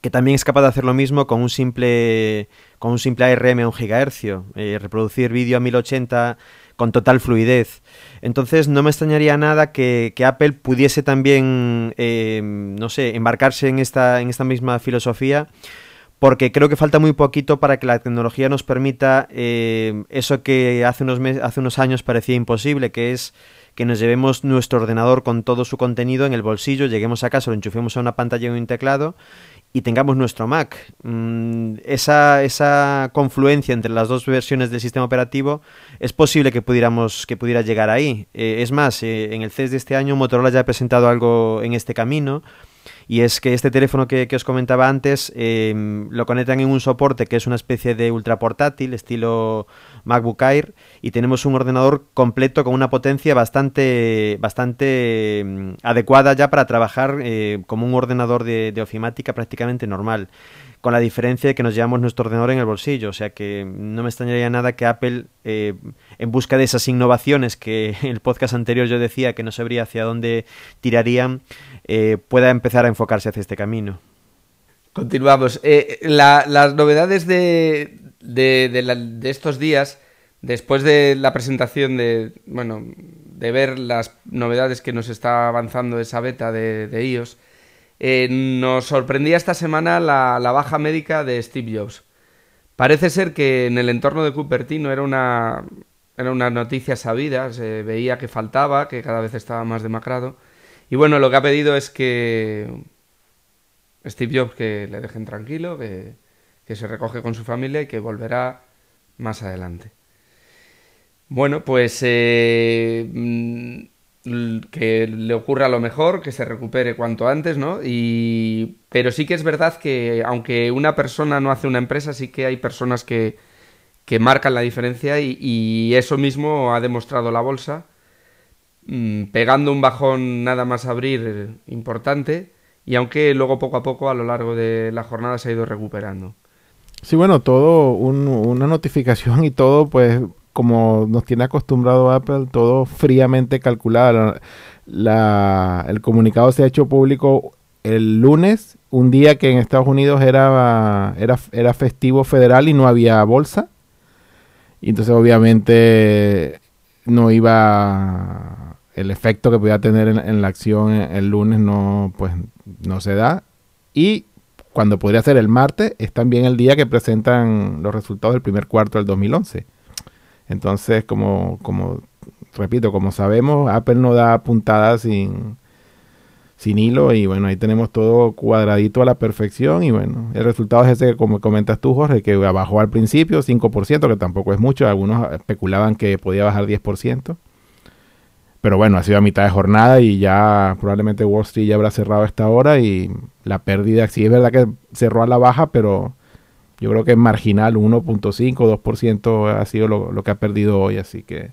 que también es capaz de hacer lo mismo con un simple con un simple ARM a un gigahercio, eh, reproducir vídeo a 1080 con total fluidez. Entonces no me extrañaría nada que, Apple pudiese también, eh, no sé, embarcarse en esta, en esta misma filosofía, porque creo que falta muy poquito para que la tecnología nos permita eh, eso que hace unos, mes- hace unos años parecía imposible, que es que nos llevemos nuestro ordenador con todo su contenido en el bolsillo, lleguemos a casa, lo enchufemos a una pantalla y un teclado y tengamos nuestro Mac. Mm, esa, esa confluencia entre las dos versiones del sistema operativo es posible que pudiéramos que pudiera llegar ahí. Eh, es más, eh, en el CES de este año Motorola ya ha presentado algo en este camino y es que este teléfono que, os comentaba antes eh, lo conectan en un soporte que es una especie de ultra portátil estilo MacBook Air y tenemos un ordenador completo con una potencia bastante bastante mm, adecuada ya para trabajar eh, como un ordenador de, ofimática prácticamente normal con la diferencia de que nos llevamos nuestro ordenador en el bolsillo, o sea que no me extrañaría nada que Apple, eh, en busca de esas innovaciones que en el podcast anterior yo decía que no sabría hacia dónde tirarían, eh, pueda empezar a enfocarse hacia este camino. Continuamos. La- las novedades de, de, de estos días, después de la presentación de, bueno, de ver las novedades que nos está avanzando esa beta de, de iOS, eh, nos sorprendía esta semana la, la baja médica de Steve Jobs. Parece ser que en el entorno de Cupertino era una, era una noticia sabida, se veía que faltaba, que cada vez estaba más demacrado. Y bueno, lo que ha pedido es que Steve Jobs que le dejen tranquilo, que, que se recoge con su familia y que volverá más adelante. Bueno, pues eh, mm, que le ocurra lo mejor, que se recupere cuanto antes, ¿no? Y, pero sí que es verdad que aunque una persona no hace una empresa, sí que hay personas que, que marcan la diferencia y, y eso mismo ha demostrado la bolsa, mm, pegando un bajón nada más abrir importante y aunque luego poco a poco a lo largo de la jornada se ha ido recuperando. Sí, bueno, todo, un- una notificación y todo, pues como nos tiene acostumbrado Apple, todo fríamente calculado. La- el comunicado se ha hecho público el lunes, un día que en Estados Unidos era, era, festivo federal y no había bolsa. Entonces obviamente no iba el efecto que podía tener en, en la acción el lunes no pues no se da y cuando podría ser el martes es también el día que presentan los resultados del primer cuarto del 2011 entonces como como repito como sabemos Apple no da puntadas sin sin hilo y bueno ahí tenemos todo cuadradito a la perfección y bueno el resultado es ese que como comentas tú Jorge que bajó al principio 5% que tampoco es mucho. Algunos especulaban que podía bajar 10% pero bueno, ha sido a mitad de jornada y ya probablemente Wall Street ya habrá cerrado a esta hora y la pérdida, sí es verdad que cerró a la baja, pero yo creo que es marginal, 1.5, 2% ha sido lo, que ha perdido hoy, así que...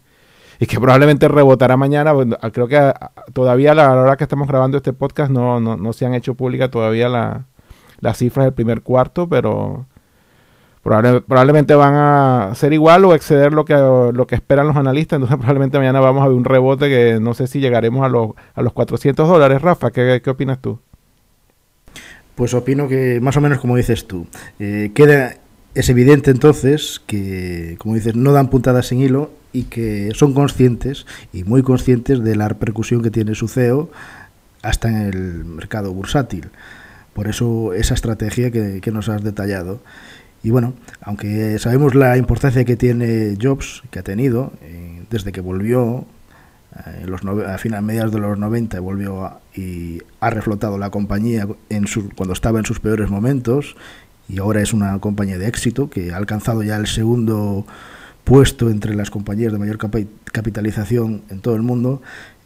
Y que probablemente rebotará mañana. Ah, creo que ah, todavía a la hora que estamos grabando este podcast no, no, no se han hecho públicas todavía la- las cifras del primer cuarto, pero probable- probablemente van a ser igual o exceder lo que, lo que esperan los analistas. Entonces probablemente mañana vamos a ver un rebote que no sé si llegaremos a los, a los 400 dólares. Rafa, ¿qué, qué opinas tú? Pues opino que más o menos como dices tú. Eh, queda, es evidente entonces que, como dices, no dan puntadas sin hilo y que son conscientes y muy conscientes de la repercusión que tiene su CEO hasta en el mercado bursátil. Por eso esa estrategia que, que nos has detallado. Y bueno, aunque sabemos la importancia que tiene Jobs, que ha tenido eh, desde que volvió eh, a final mediados de los 90 volvió a- y ha reflotado la compañía en su, cuando estaba en sus peores momentos y ahora es una compañía de éxito que ha alcanzado ya el segundo puesto entre las compañías de mayor capitalización en todo el mundo,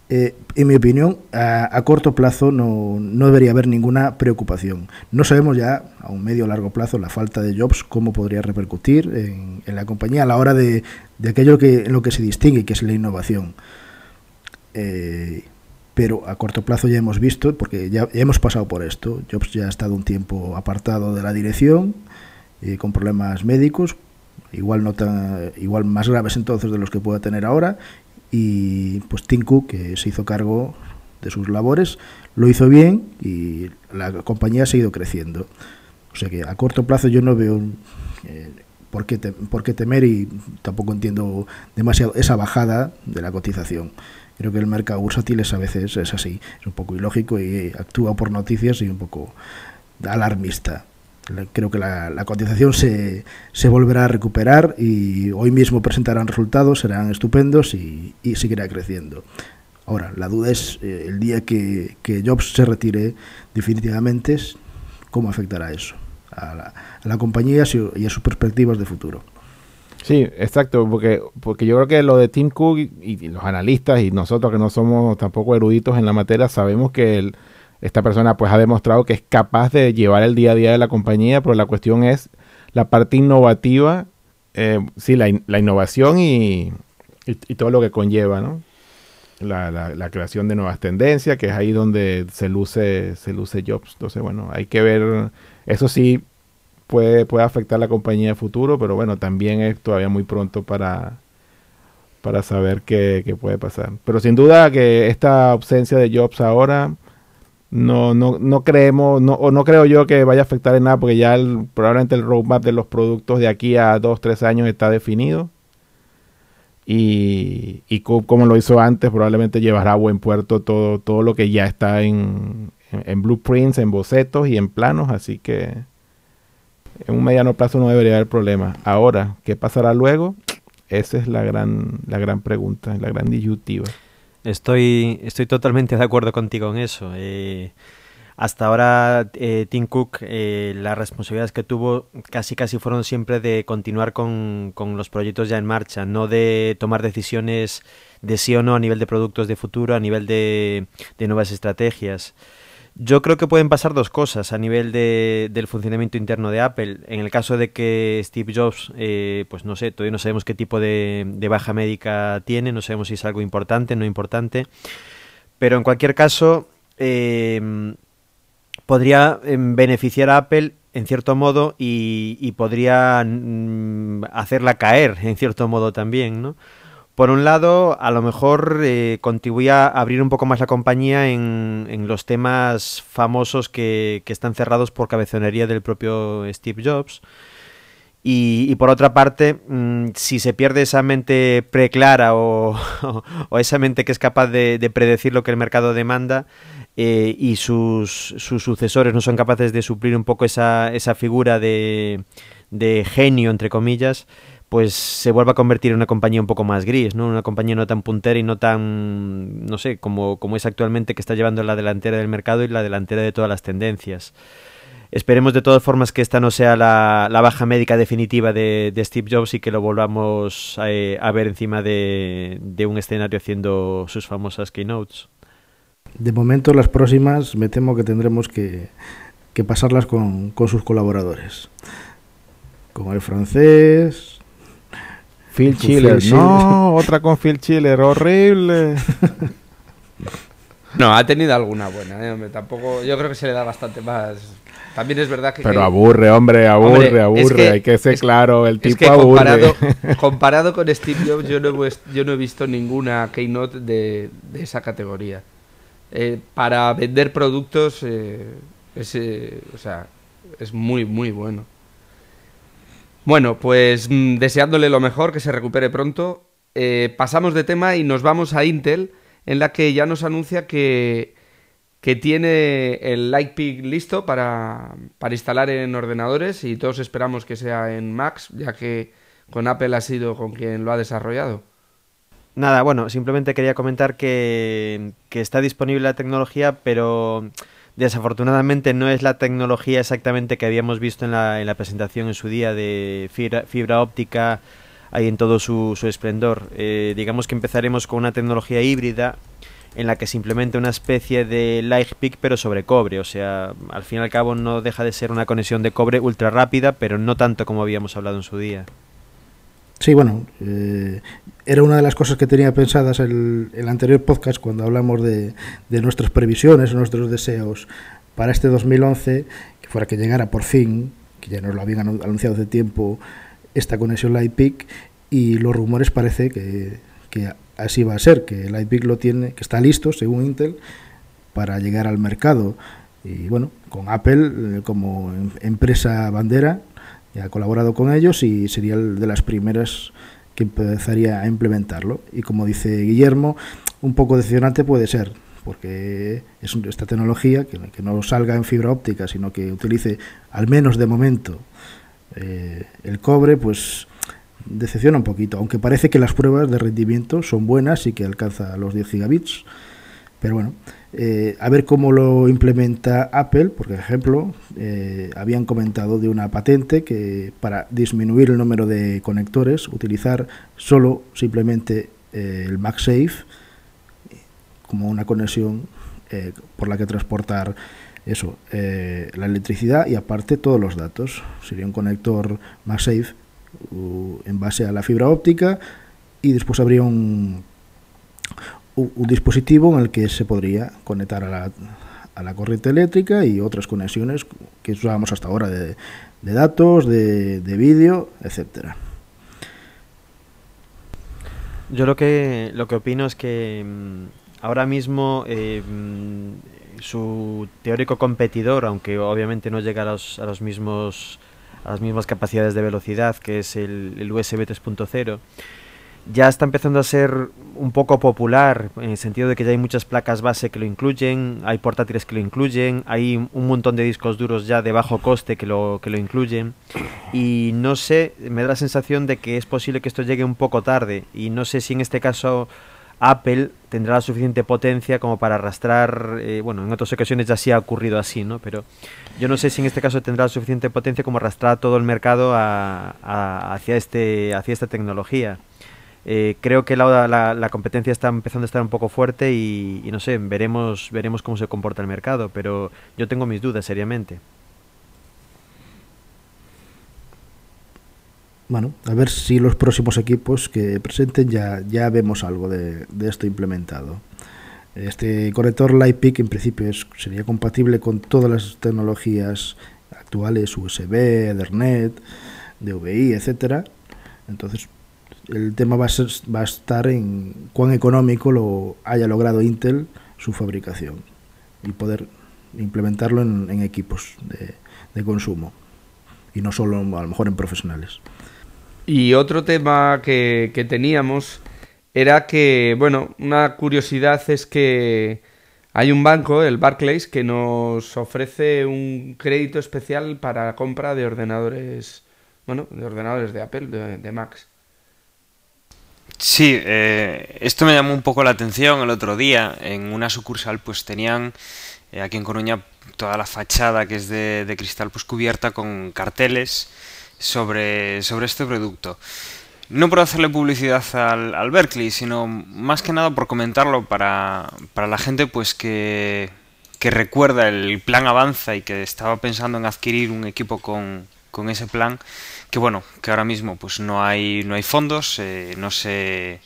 eh, en mi opinión, a, corto plazo no, debería haber ninguna preocupación. No sabemos ya a un medio o largo plazo la falta de jobs, cómo podría repercutir en, la compañía a la hora de, de, aquello que, en lo que se distingue, que es la innovación. Eh, pero a corto plazo ya hemos visto, porque ya, hemos pasado por esto, Jobs ya ha estado un tiempo apartado de la dirección, eh, con problemas médicos, igual, no tan, igual más graves entonces de los que pueda tener ahora, y pues Tim Cook, que se hizo cargo de sus labores, lo hizo bien y la compañía ha seguido creciendo. O sea que a corto plazo yo no veo eh, por, por qué temer y tampoco entiendo demasiado esa bajada de la cotización. Creo que el mercado bursátil es a veces es así, es un poco ilógico y actúa por noticias y un poco alarmista creo que la, cotización se, se, volverá a recuperar y hoy mismo presentarán resultados, serán estupendos y, seguirá creciendo. Ahora, la duda es eh, el día que, Jobs se retire definitivamente, ¿cómo afectará eso a la, compañía y a sus perspectivas de futuro? Sí, exacto, porque, porque yo creo que lo de Tim Cook y, y los analistas y nosotros que no somos tampoco eruditos en la materia, sabemos que esta persona pues ha demostrado que es capaz de llevar el día a día de la compañía, pero la cuestión es la parte innovativa, eh, sí, la, innovación y, todo lo que conlleva, ¿no? La, creación de nuevas tendencias, que es ahí donde se luce, se luce Jobs. Entonces, bueno, hay que ver, eso sí puede, puede afectar la compañía de futuro, pero bueno, también es todavía muy pronto para, para saber qué, qué puede pasar. Pero sin duda que esta ausencia de Jobs ahora no, no, no creemos, no, o no creo yo que vaya a afectar en nada, porque ya probablemente el roadmap de los productos de aquí a dos, tres años está definido. Y, y como lo hizo antes, probablemente llevará a buen puerto todo, todo lo que ya está en, en, blueprints, en bocetos y en planos, así que en un mediano plazo no debería haber problema. Ahora, ¿qué pasará luego? Esa es la gran, la gran pregunta, la gran disyuntiva. Estoy, estoy totalmente de acuerdo contigo en eso. Eh, hasta ahora eh, Tim Cook eh, las responsabilidades que tuvo casi casi fueron siempre de continuar con, con, los proyectos ya en marcha, no de tomar decisiones de sí o no a nivel de productos de futuro, a nivel de, de nuevas estrategias. Yo creo que pueden pasar dos cosas a nivel de, del funcionamiento interno de Apple. En el caso de que Steve Jobs, eh, pues no sé, todavía no sabemos qué tipo de, baja médica tiene, no sabemos si es algo importante, no importante. Pero en cualquier caso, em, podría em, beneficiar a Apple en cierto modo y, y podría mm, hacerla caer en cierto modo también, ¿no? Por un lado, a lo mejor eh, contribuía a abrir un poco más la compañía en, los temas famosos que, están cerrados por cabezonería del propio Steve Jobs. Y, por otra parte, mmm, si se pierde esa mente preclara o, o, esa mente que es capaz de, de, predecir lo que el mercado demanda eh, y sus, sus, sucesores no son capaces de suplir un poco esa, esa figura de, de genio, entre comillas, pues se vuelva a convertir en una compañía un poco más gris, ¿no? Una compañía no tan puntera y no tan, no sé, como, como es actualmente que está llevando la delantera del mercado y la delantera de todas las tendencias. Esperemos de todas formas que esta no sea la, la baja médica definitiva de, Steve Jobs y que lo volvamos a, eh, a ver encima de, de, un escenario haciendo sus famosas keynotes. De momento las próximas me temo que tendremos que, que pasarlas con, con sus colaboradores. Con el francés, Phil Chiller. No, otra con Phil Chiller, horrible. No, ha tenido alguna buena. ¿eh? Tampoco, yo creo que se le da bastante más. También es verdad que. Pero aburre, hombre, aburre, aburre. Hay que ser claro, el tipo comparado, comparado con Steve Jobs, yo no, he, yo no he visto ninguna keynote de, de esa categoría. Eh, para vender productos, eh, es, o sea, es muy, muy bueno. Bueno, pues mm, deseándole lo mejor, que se recupere pronto, eh, pasamos de tema y nos vamos a Intel, en la que ya nos anuncia que, que tiene el Lightpeak listo para, para instalar en ordenadores y todos esperamos que sea en Macs, ya que con Apple ha sido con quien lo ha desarrollado. Nada, bueno, simplemente quería comentar que, que está disponible la tecnología, pero Desafortunadamente no es la tecnología exactamente que habíamos visto en la, en la presentación en su día de fibra, óptica ahí en todo su, su esplendor. Eh, digamos que empezaremos con una tecnología híbrida en la que se implementa una especie de Lightpeak pero sobre cobre, o sea, al fin y al cabo no deja de ser una conexión de cobre ultra rápida, pero no tanto como habíamos hablado en su día. Sí, bueno, eh, era una de las cosas que tenía pensadas el, el anterior podcast cuando hablamos de, de nuestras previsiones, nuestros deseos para este 2011, que fuera que llegara por fin, que ya nos lo habían anunciado hace tiempo, esta conexión Lightpeak y los rumores parece que, que así va a ser, que Lightpeak lo tiene, que está listo, según Intel, para llegar al mercado. Y bueno, con Apple eh, como em- empresa bandera, ha colaborado con ellos y sería de las primeras que empezaría a implementarlo. Y como dice Guillermo, un poco decepcionante puede ser, porque es esta tecnología que, que no salga en fibra óptica, sino que utilice, al menos de momento, eh, el cobre, pues decepciona un poquito, aunque parece que las pruebas de rendimiento son buenas y que alcanza los 10 gigabits. Pero bueno, eh, a ver cómo lo implementa Apple, por ejemplo, eh, habían comentado de una patente que para disminuir el número de conectores, utilizar solo simplemente eh, el MagSafe como una conexión eh, por la que transportar eso, la electricidad y aparte todos los datos. Sería un conector MagSafe uh, en base a la fibra óptica y después habría un, un, dispositivo en el que se podría conectar a la, a la corriente eléctrica y otras conexiones que usábamos hasta ahora de, de datos, de, de vídeo, etcétera. Yo lo que, lo que opino es que mm, ahora mismo eh, mm, su teórico competidor, aunque obviamente no llega a los, a los mismos a las mismas capacidades de velocidad, que es el, el USB 3.0, ya está empezando a ser un poco popular, en el sentido de que ya hay muchas placas base que lo incluyen, hay portátiles que lo incluyen, hay un montón de discos duros ya de bajo coste que lo, que lo incluyen, y no sé, me da la sensación de que es posible que esto llegue un poco tarde, y no sé si en este caso Apple tendrá la suficiente potencia como para arrastrar, eh, bueno, en otras ocasiones ya sí ha ocurrido así, ¿no? Pero yo no sé si en este caso tendrá la suficiente potencia como arrastrar todo el mercado a, a- hacia, este, hacia esta tecnología. Eh, creo que la, competencia está empezando a estar un poco fuerte y, no sé, veremos, veremos cómo se comporta el mercado, pero yo tengo mis dudas seriamente. Bueno, a ver si los próximos equipos que presenten ya, ya vemos algo de, esto implementado. Este conector Lightpeak en principio sería compatible con todas las tecnologías actuales, USB, Ethernet, DVI, etcétera. Entonces, el tema va a, ser- va a estar en cuán económico lo haya logrado Intel su fabricación y poder implementarlo en, equipos de, consumo y no solo a lo mejor en profesionales. Y otro tema que, que teníamos era que, bueno, una curiosidad es que hay un banco, el Barclays, que nos ofrece un crédito especial para compra de ordenadores, bueno, de ordenadores de Apple, de, de Macs. Sí, eh, esto me llamó un poco la atención el otro día. En una sucursal pues tenían eh, aquí en Coruña toda la fachada que es de, de cristal pues cubierta con carteles sobre, sobre este producto. No por hacerle publicidad al, al Berkeley, sino más que nada por comentarlo para, para la gente pues que, que recuerda el plan Avanza y que estaba pensando en adquirir un equipo con, con ese plan que bueno que ahora mismo pues no hay no hay fondos eh, no se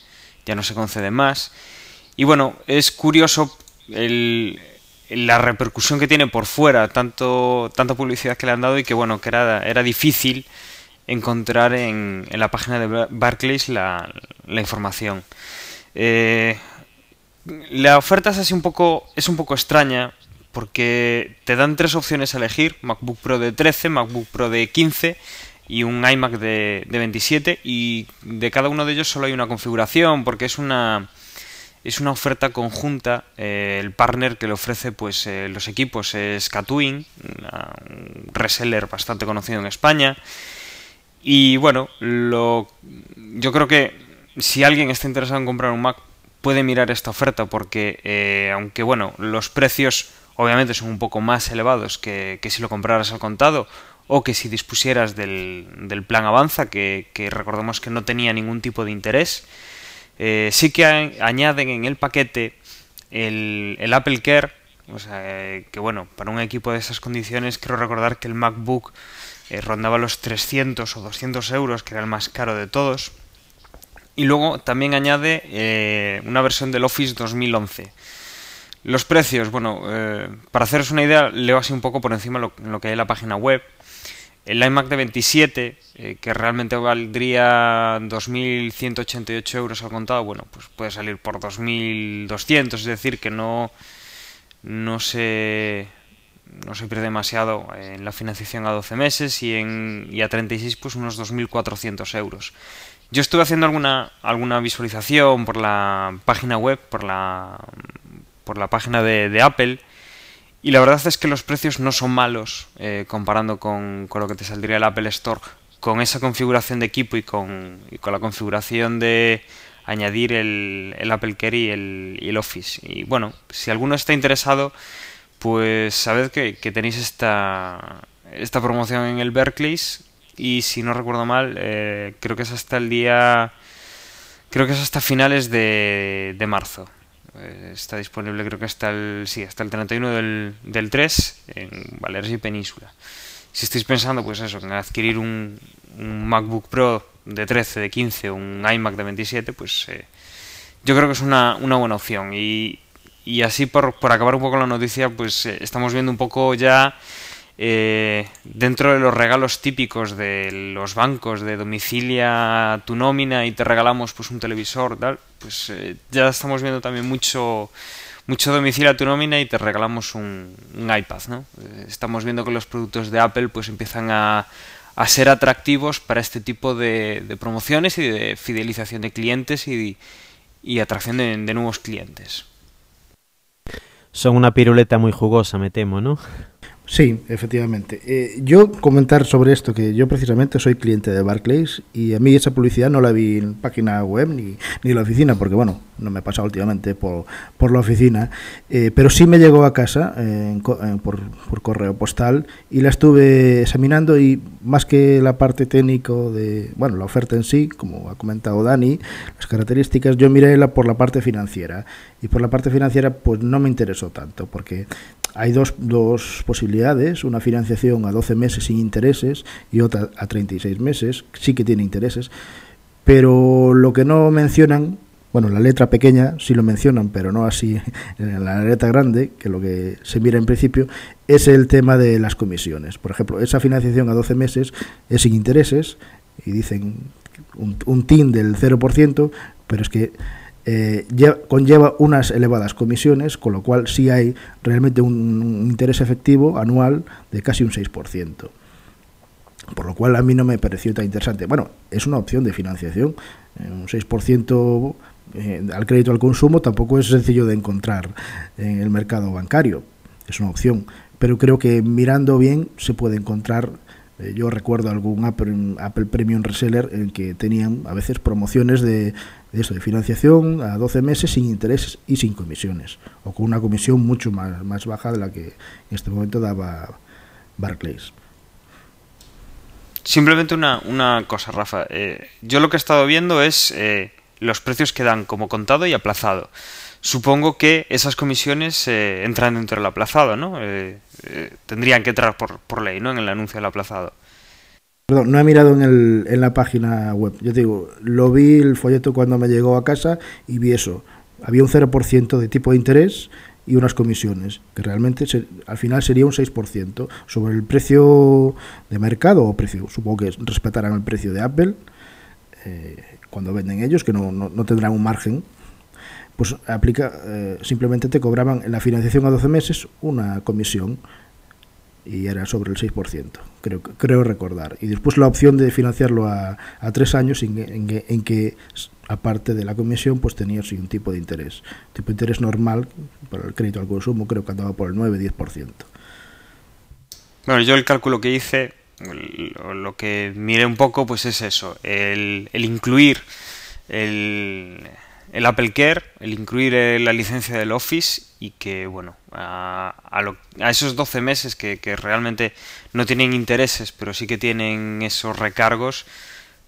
ya no se concede más. Y bueno es curioso el, la repercusión que tiene por fuera tanto tanta publicidad que le han dado y que bueno que era era difícil encontrar en, en la página de Bar- Barclays la, la información. Eh, la oferta es así un poco es un poco extraña porque te dan tres opciones a elegir MacBook Pro de 13 MacBook Pro de 15 y un iMac de, de 27 y de cada uno de ellos solo hay una configuración porque es una es una oferta conjunta eh, el partner que le ofrece pues eh, los equipos es Catwin un reseller bastante conocido en España. Y bueno lo yo creo que si alguien está interesado en comprar un Mac puede mirar esta oferta porque eh, aunque bueno los precios obviamente son un poco más elevados que, que si lo compraras al contado o que si dispusieras del, del plan Avanza, que, recordemos que no tenía ningún tipo de interés. Eh, sí que añaden en el paquete el, el Apple Care, eh, que bueno, para un equipo de esas condiciones quiero recordar que el MacBook eh, rondaba los 300 o 200 euros, que era el más caro de todos. Y luego también añade una versión del Office 2011. Los precios, bueno, para haceros una idea, leo así un poco por encima lo que hay en la página web. El iMac de 27, eh, que realmente valdría 2.188 euros al contado, bueno, pues puede salir por 2.200, es decir, que no, no se no se pierde demasiado en la financiación a 12 meses y, en, y a 36 pues unos 2.400 euros. Yo estuve haciendo alguna, alguna visualización por la página web, por la, por la página de, de Apple y la verdad es que los precios no son malos eh, comparando con, con, lo que te saldría el Apple Store con esa configuración de equipo y con, y con la configuración de añadir el, el Apple Care y el, y el Office. Y bueno, si alguno está interesado pues sabed que, que tenéis esta, esta promoción en el Berkeley y si no recuerdo mal, eh, creo que es hasta el día... Creo que es hasta finales de, de marzo. Eh, está disponible creo que hasta el, sí, hasta el 31 del, del 3 en Valeres y Península. Si estáis pensando, pues eso, en adquirir un, un MacBook Pro de 13, de 15 o un iMac de 27, pues eh, yo creo que es una, una buena opción. Y, y así por, por, acabar un poco la noticia, pues eh, estamos viendo un poco ya eh, dentro de los regalos típicos de los bancos de domicilia tu nómina y te regalamos pues un televisor, pues eh, ya estamos viendo también mucho mucho domicilia tu nómina y te regalamos un, iPad, ¿no? Eh, estamos viendo que los productos de Apple pues empiezan a, a ser atractivos para este tipo de, de, promociones y de fidelización de clientes y, y atracción de, de nuevos clientes. Son una piruleta muy jugosa, me temo, ¿no? Sí, efectivamente. Eh, yo comentar sobre esto, que yo precisamente soy cliente de Barclays y a mí esa publicidad no la vi en página web ni, ni en la oficina, porque bueno, no me he pasado últimamente por, por la oficina, eh, pero sí me llegó a casa eh, en, por, por, correo postal y la estuve examinando y más que la parte técnico de, bueno, la oferta en sí, como ha comentado Dani, las características, yo miré la por la parte financiera y por la parte financiera pues no me interesó tanto, porque hay dos, dos, posibilidades, una financiación a 12 meses sin intereses y otra a 36 meses, sí que tiene intereses, pero lo que no mencionan, bueno, la letra pequeña sí lo mencionan, pero no así en la letra grande, que lo que se mira en principio, es el tema de las comisiones. Por ejemplo, esa financiación a 12 meses es sin intereses y dicen un, un TIN del 0%, pero es que eh, conlleva unas elevadas comisiones, con lo cual sí hay realmente un, interés efectivo anual de casi un 6%. Por lo cual a mí no me pareció tan interesante. Bueno, es una opción de financiación. Eh, un 6% eh, al crédito al consumo tampoco es sencillo de encontrar en el mercado bancario. Es una opción. Pero creo que mirando bien se puede encontrar eh, yo recuerdo algún Apple, Premium Reseller en que tenían a veces promociones de, de, de financiación a 12 meses sin intereses y sin comisiones, o con una comisión mucho más, más baja de la que en este momento daba Barclays. Simplemente una, una cosa, Rafa. Eh, yo lo que he estado viendo es eh, los precios que dan como contado y aplazado. Supongo que esas comisiones eh, entran dentro del aplazado, ¿no? Eh, eh, tendrían que entrar por, por, ley, ¿no? En el anuncio del aplazado. Perdón, no he mirado en, el, en la página web. Yo te digo, lo vi el folleto cuando me llegó a casa y vi eso. Había un 0% de tipo de interés y unas comisiones, que realmente se, al final sería un 6% sobre el precio de mercado o precio, supongo que respetarán el precio de Apple eh, cuando venden ellos, que no, no, no tendrán un margen pues aplica, eh, simplemente te cobraban en la financiación a 12 meses una comisión y era sobre el 6%, creo, creo recordar. Y después la opción de financiarlo a, a tres años en, que, aparte de la comisión, pues tenías un tipo de interés. tipo de interés normal para el crédito al consumo, creo que andaba por el 9-10%. Bueno, yo el cálculo que hice, lo que miré un poco, pues es eso, el, el incluir el el Apple Care, el incluir eh, la licencia del Office y que, bueno, a, a, lo- a esos 12 meses que, realmente no tienen intereses, pero sí que tienen esos recargos,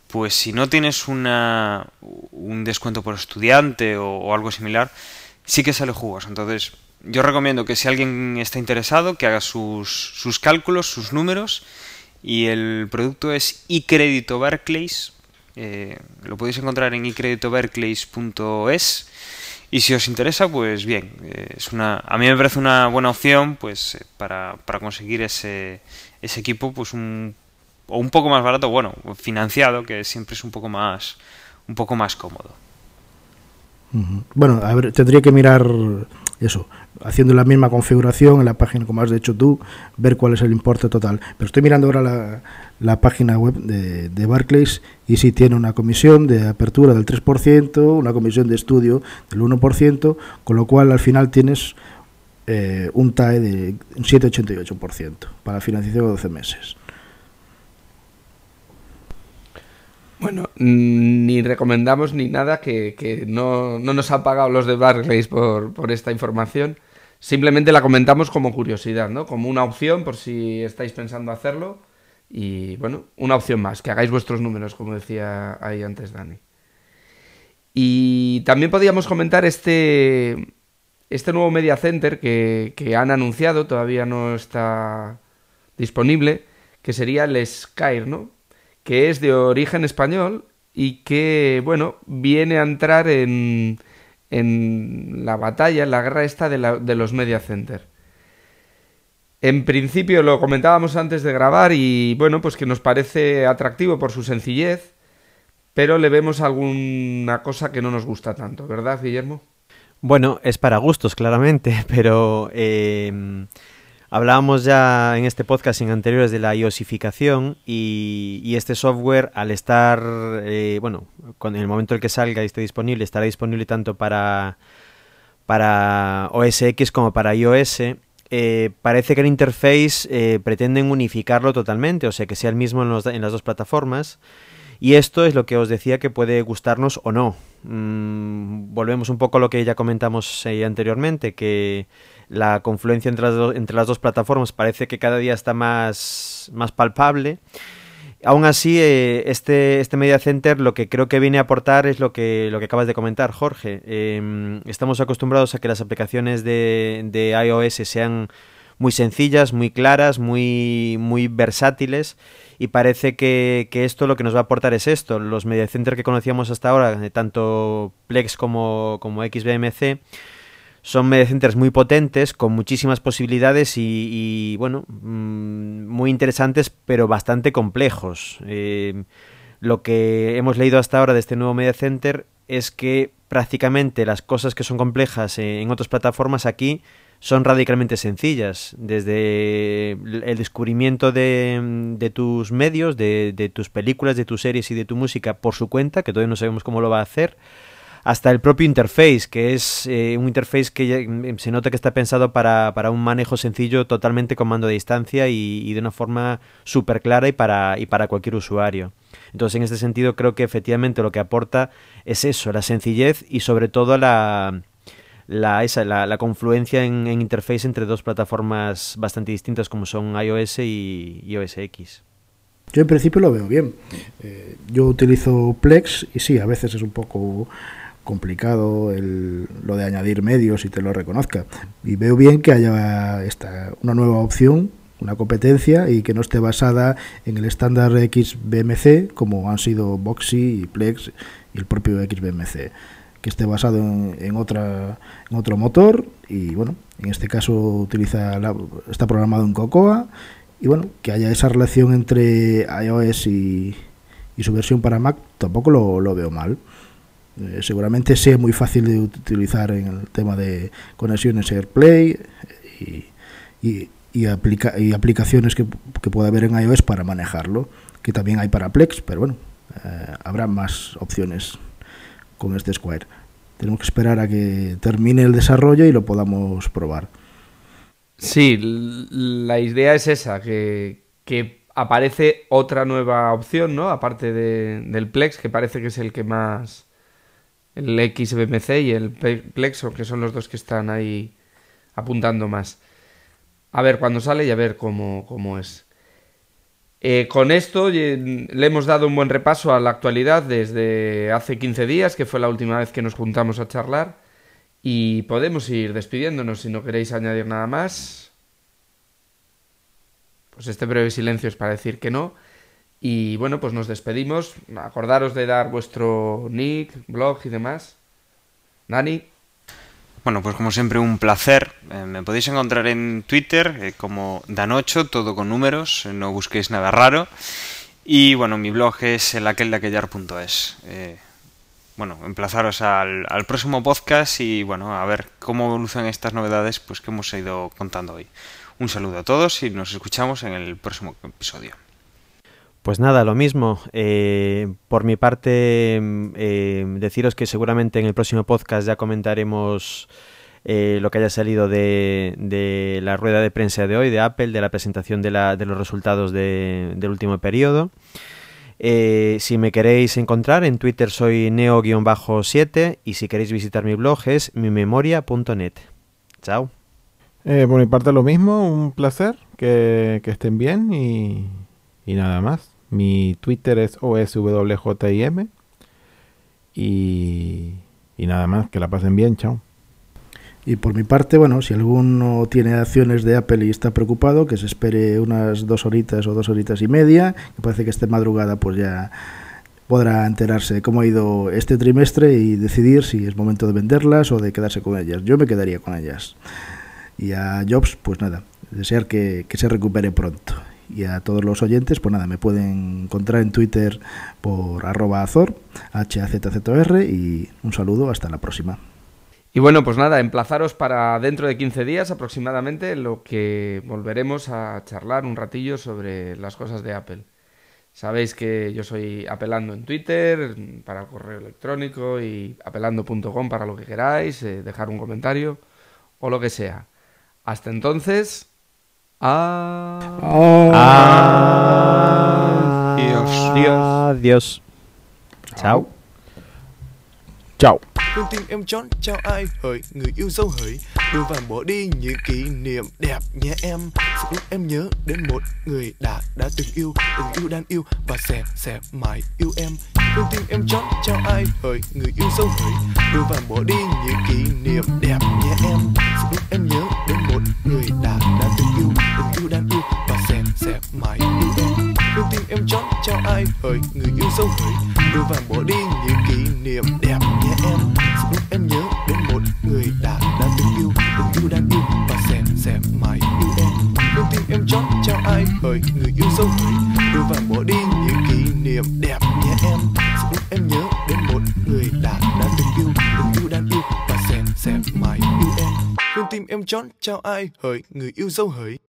pues si no tienes una, un descuento por estudiante o, o algo similar, sí que sale jugoso. Entonces, yo recomiendo que si alguien está interesado, que haga sus, sus cálculos, sus números, y el producto es iCrédito Barclays. Eh, lo podéis encontrar en icreditobarclays.es. Y si os interesa, pues bien, eh, es una, a mí me parece una buena opción pues eh, para, para conseguir ese, ese equipo pues un, o un poco más barato, bueno, financiado, que siempre es un poco más un poco más cómodo. Bueno, a ver, tendría que mirar eso, haciendo la misma configuración en la página como has hecho tú, ver cuál es el importe total. Pero estoy mirando ahora la, página web de, Barclays y sí tiene una comisión de apertura del 3%, una comisión de estudio del 1%, con lo cual al final tienes eh, un TAE de un 7,88% para financiación de 12 meses. Bueno, mm, ni recomendamos ni nada que, no, no nos han pagado los de Barclays por, por esta información. Simplemente la comentamos como curiosidad, ¿no? Como una opción por si estáis pensando hacerlo. Y bueno, una opción más, que hagáis vuestros números, como decía ahí antes Dani. Y también podíamos comentar este, este nuevo Media Center que, que han anunciado, todavía no está disponible, que sería el Skyr, ¿no? Que es de origen español y que, bueno, viene a entrar en, en la batalla, en la guerra esta de, la- de los Media Center. En principio lo comentábamos antes de grabar y bueno, pues que nos parece atractivo por su sencillez, pero le vemos alguna cosa que no nos gusta tanto, ¿verdad, Guillermo? Bueno, es para gustos, claramente, pero eh, hablábamos ya en este podcast en anteriores de la iosificación y, y este software, al estar, eh, bueno, en el momento en el que salga y esté disponible, estará disponible tanto para, para OS X como para iOS. eh, parece que el interface eh, pretenden unificarlo totalmente, o sea, que sea el mismo en las dos plataformas. Y esto es lo que os decía que puede gustarnos o no. Mm, volvemos un poco a lo que ya comentamos eh, anteriormente, que la confluencia entre las, do- entre las dos plataformas parece que cada día está más, más palpable. Aún así, eh, este, este Media Center lo que creo que viene a aportar es lo que, lo que acabas de comentar, Jorge. Eh, estamos acostumbrados a que las aplicaciones de, de iOS sean muy sencillas, muy claras, muy, muy versátiles. Y parece que, que esto lo que nos va a aportar es esto. Los media center que conocíamos hasta ahora, de tanto Plex como, como XBMC, son media centers muy potentes, con muchísimas posibilidades y, bueno, mm, muy interesantes, pero bastante complejos. Eh, lo que hemos leído hasta ahora de este nuevo media center es que prácticamente las cosas que son complejas en otras plataformas aquí son radicalmente sencillas. Desde el descubrimiento de, de tus medios, de, de, tus películas, de tus series y de tu música por su cuenta, que todavía no sabemos cómo lo va a hacer, hasta el propio interface, que es eh, un interface que ya, se nota que está pensado para, para, un manejo sencillo, totalmente con mando a distancia y, de una forma súper clara y para, y para cualquier usuario. Entonces, en este sentido, creo que efectivamente lo que aporta es eso, la sencillez y sobre todo la, la, esa, la, confluencia en, interface entre dos plataformas bastante distintas como son iOS y, y OS X. Yo en principio lo veo bien. Eh, yo utilizo Plex y sí, a veces es un poco complicado el, lo de añadir medios y te lo reconozca. Y veo bien que haya esta, una nueva opción, una competencia y que no esté basada en el estándar XBMC como han sido Boxy y Plex y el propio XBMC que esté basado en, en, otra, en otro motor y bueno, en este caso utiliza está programado en Cocoa y bueno, que haya esa relación entre iOS y, y su versión para Mac tampoco lo, lo veo mal. Eh, seguramente sea muy fácil de utilizar en el tema de conexiones AirPlay y, y, y, aplica, y aplicaciones que, que pueda haber en iOS para manejarlo, que también hay para Plex, pero bueno, eh, habrá más opciones con este Square. Tenemos que esperar a que termine el desarrollo y lo podamos probar. Sí, la idea es esa, que, que aparece otra nueva opción, ¿no? Aparte de, del Plex, que parece que es el que más el XBMC y el Plexo, que son los dos que están ahí apuntando más. A ver cuándo sale y a ver cómo, cómo es. Eh, con esto le hemos dado un buen repaso a la actualidad desde hace 15 días, que fue la última vez que nos juntamos a charlar. Y podemos ir despidiéndonos si no queréis añadir nada más. Pues este breve silencio es para decir que no. Y bueno, pues nos despedimos. Acordaros de dar vuestro nick, blog y demás. Dani. Bueno, pues como siempre un placer. Eh, me podéis encontrar en Twitter eh, como Dan8, todo con números, eh, no busquéis nada raro. Y bueno, mi blog es elaqueldaquellar.es. Eh, bueno, emplazaros al, al próximo podcast y bueno, a ver cómo evolucionan estas novedades pues que hemos ido contando hoy. Un saludo a todos y nos escuchamos en el próximo episodio. Pues nada, lo mismo. Eh, por mi parte, mm, eh, deciros que seguramente en el próximo podcast ya comentaremos eh, lo que haya salido de, la rueda de prensa de hoy de Apple, de la presentación de, los resultados de- del último periodo. Si me queréis encontrar, en Twitter soy neo-7 y si queréis visitar mi blog es mimemoria.net. Chao. Por mi parte lo mismo, un placer, que, estén bien y nada más. Mi Twitter es oswjim y, y nada más, que la pasen bien, chao. Y por mi parte, bueno, si alguno tiene acciones de Apple y está preocupado, que se espere unas dos horitas o dos horitas y media, que parece que esté madrugada, pues ya podrá enterarse de cómo ha ido este trimestre y decidir si es momento de venderlas o de quedarse con ellas. Yo me quedaría con ellas. Y a Jobs, pues nada, desear que se recupere pronto. Y a todos los oyentes, pues nada, me pueden encontrar en Twitter por arroba azor, h y un saludo, hasta la próxima. Y bueno, pues nada, emplazaros para dentro de 15 días aproximadamente, en lo que volveremos a charlar un ratillo sobre las cosas de Apple. Sabéis que yo soy apelando en Twitter, para correo electrónico y apelando.com para lo que queráis, eh, dejar un comentario o lo que sea. Hasta entonces, Adiós. Adiós. Chao. Chao. Con tim em chọn chào ai hỡi người yêu dấu hỡi Đưa vàng bỏ đi những kỷ niệm đẹp nhé em sự lúc em nhớ đến một người đã đã từng yêu Từng yêu đang yêu và sẽ sẽ mãi yêu em Con tim em chọn chào ai hỡi người yêu dấu hỡi Đưa vàng bỏ đi những kỷ niệm đẹp nhé em sự lúc em nhớ đến một người sẽ mãi yêu em Đừng tim em chót cho ai hỡi người yêu dấu hỡi Đưa vàng bỏ đi những kỷ niệm đẹp nhé em. Sẽ lúc em nhớ đến một người đã đã từng yêu Từng yêu đang yêu và sẽ sẽ mãi yêu em. Đừng tim em chót cho ai hỡi người yêu dấu hỡi Đưa vàng bỏ đi những kỷ niệm đẹp nhé em. Sẽ lúc em nhớ đến một người đã đã từng yêu Từng yêu đang yêu và sẽ sẽ mãi yêu em. Đừng tim em chót cho ai hỡi người yêu dấu hỡi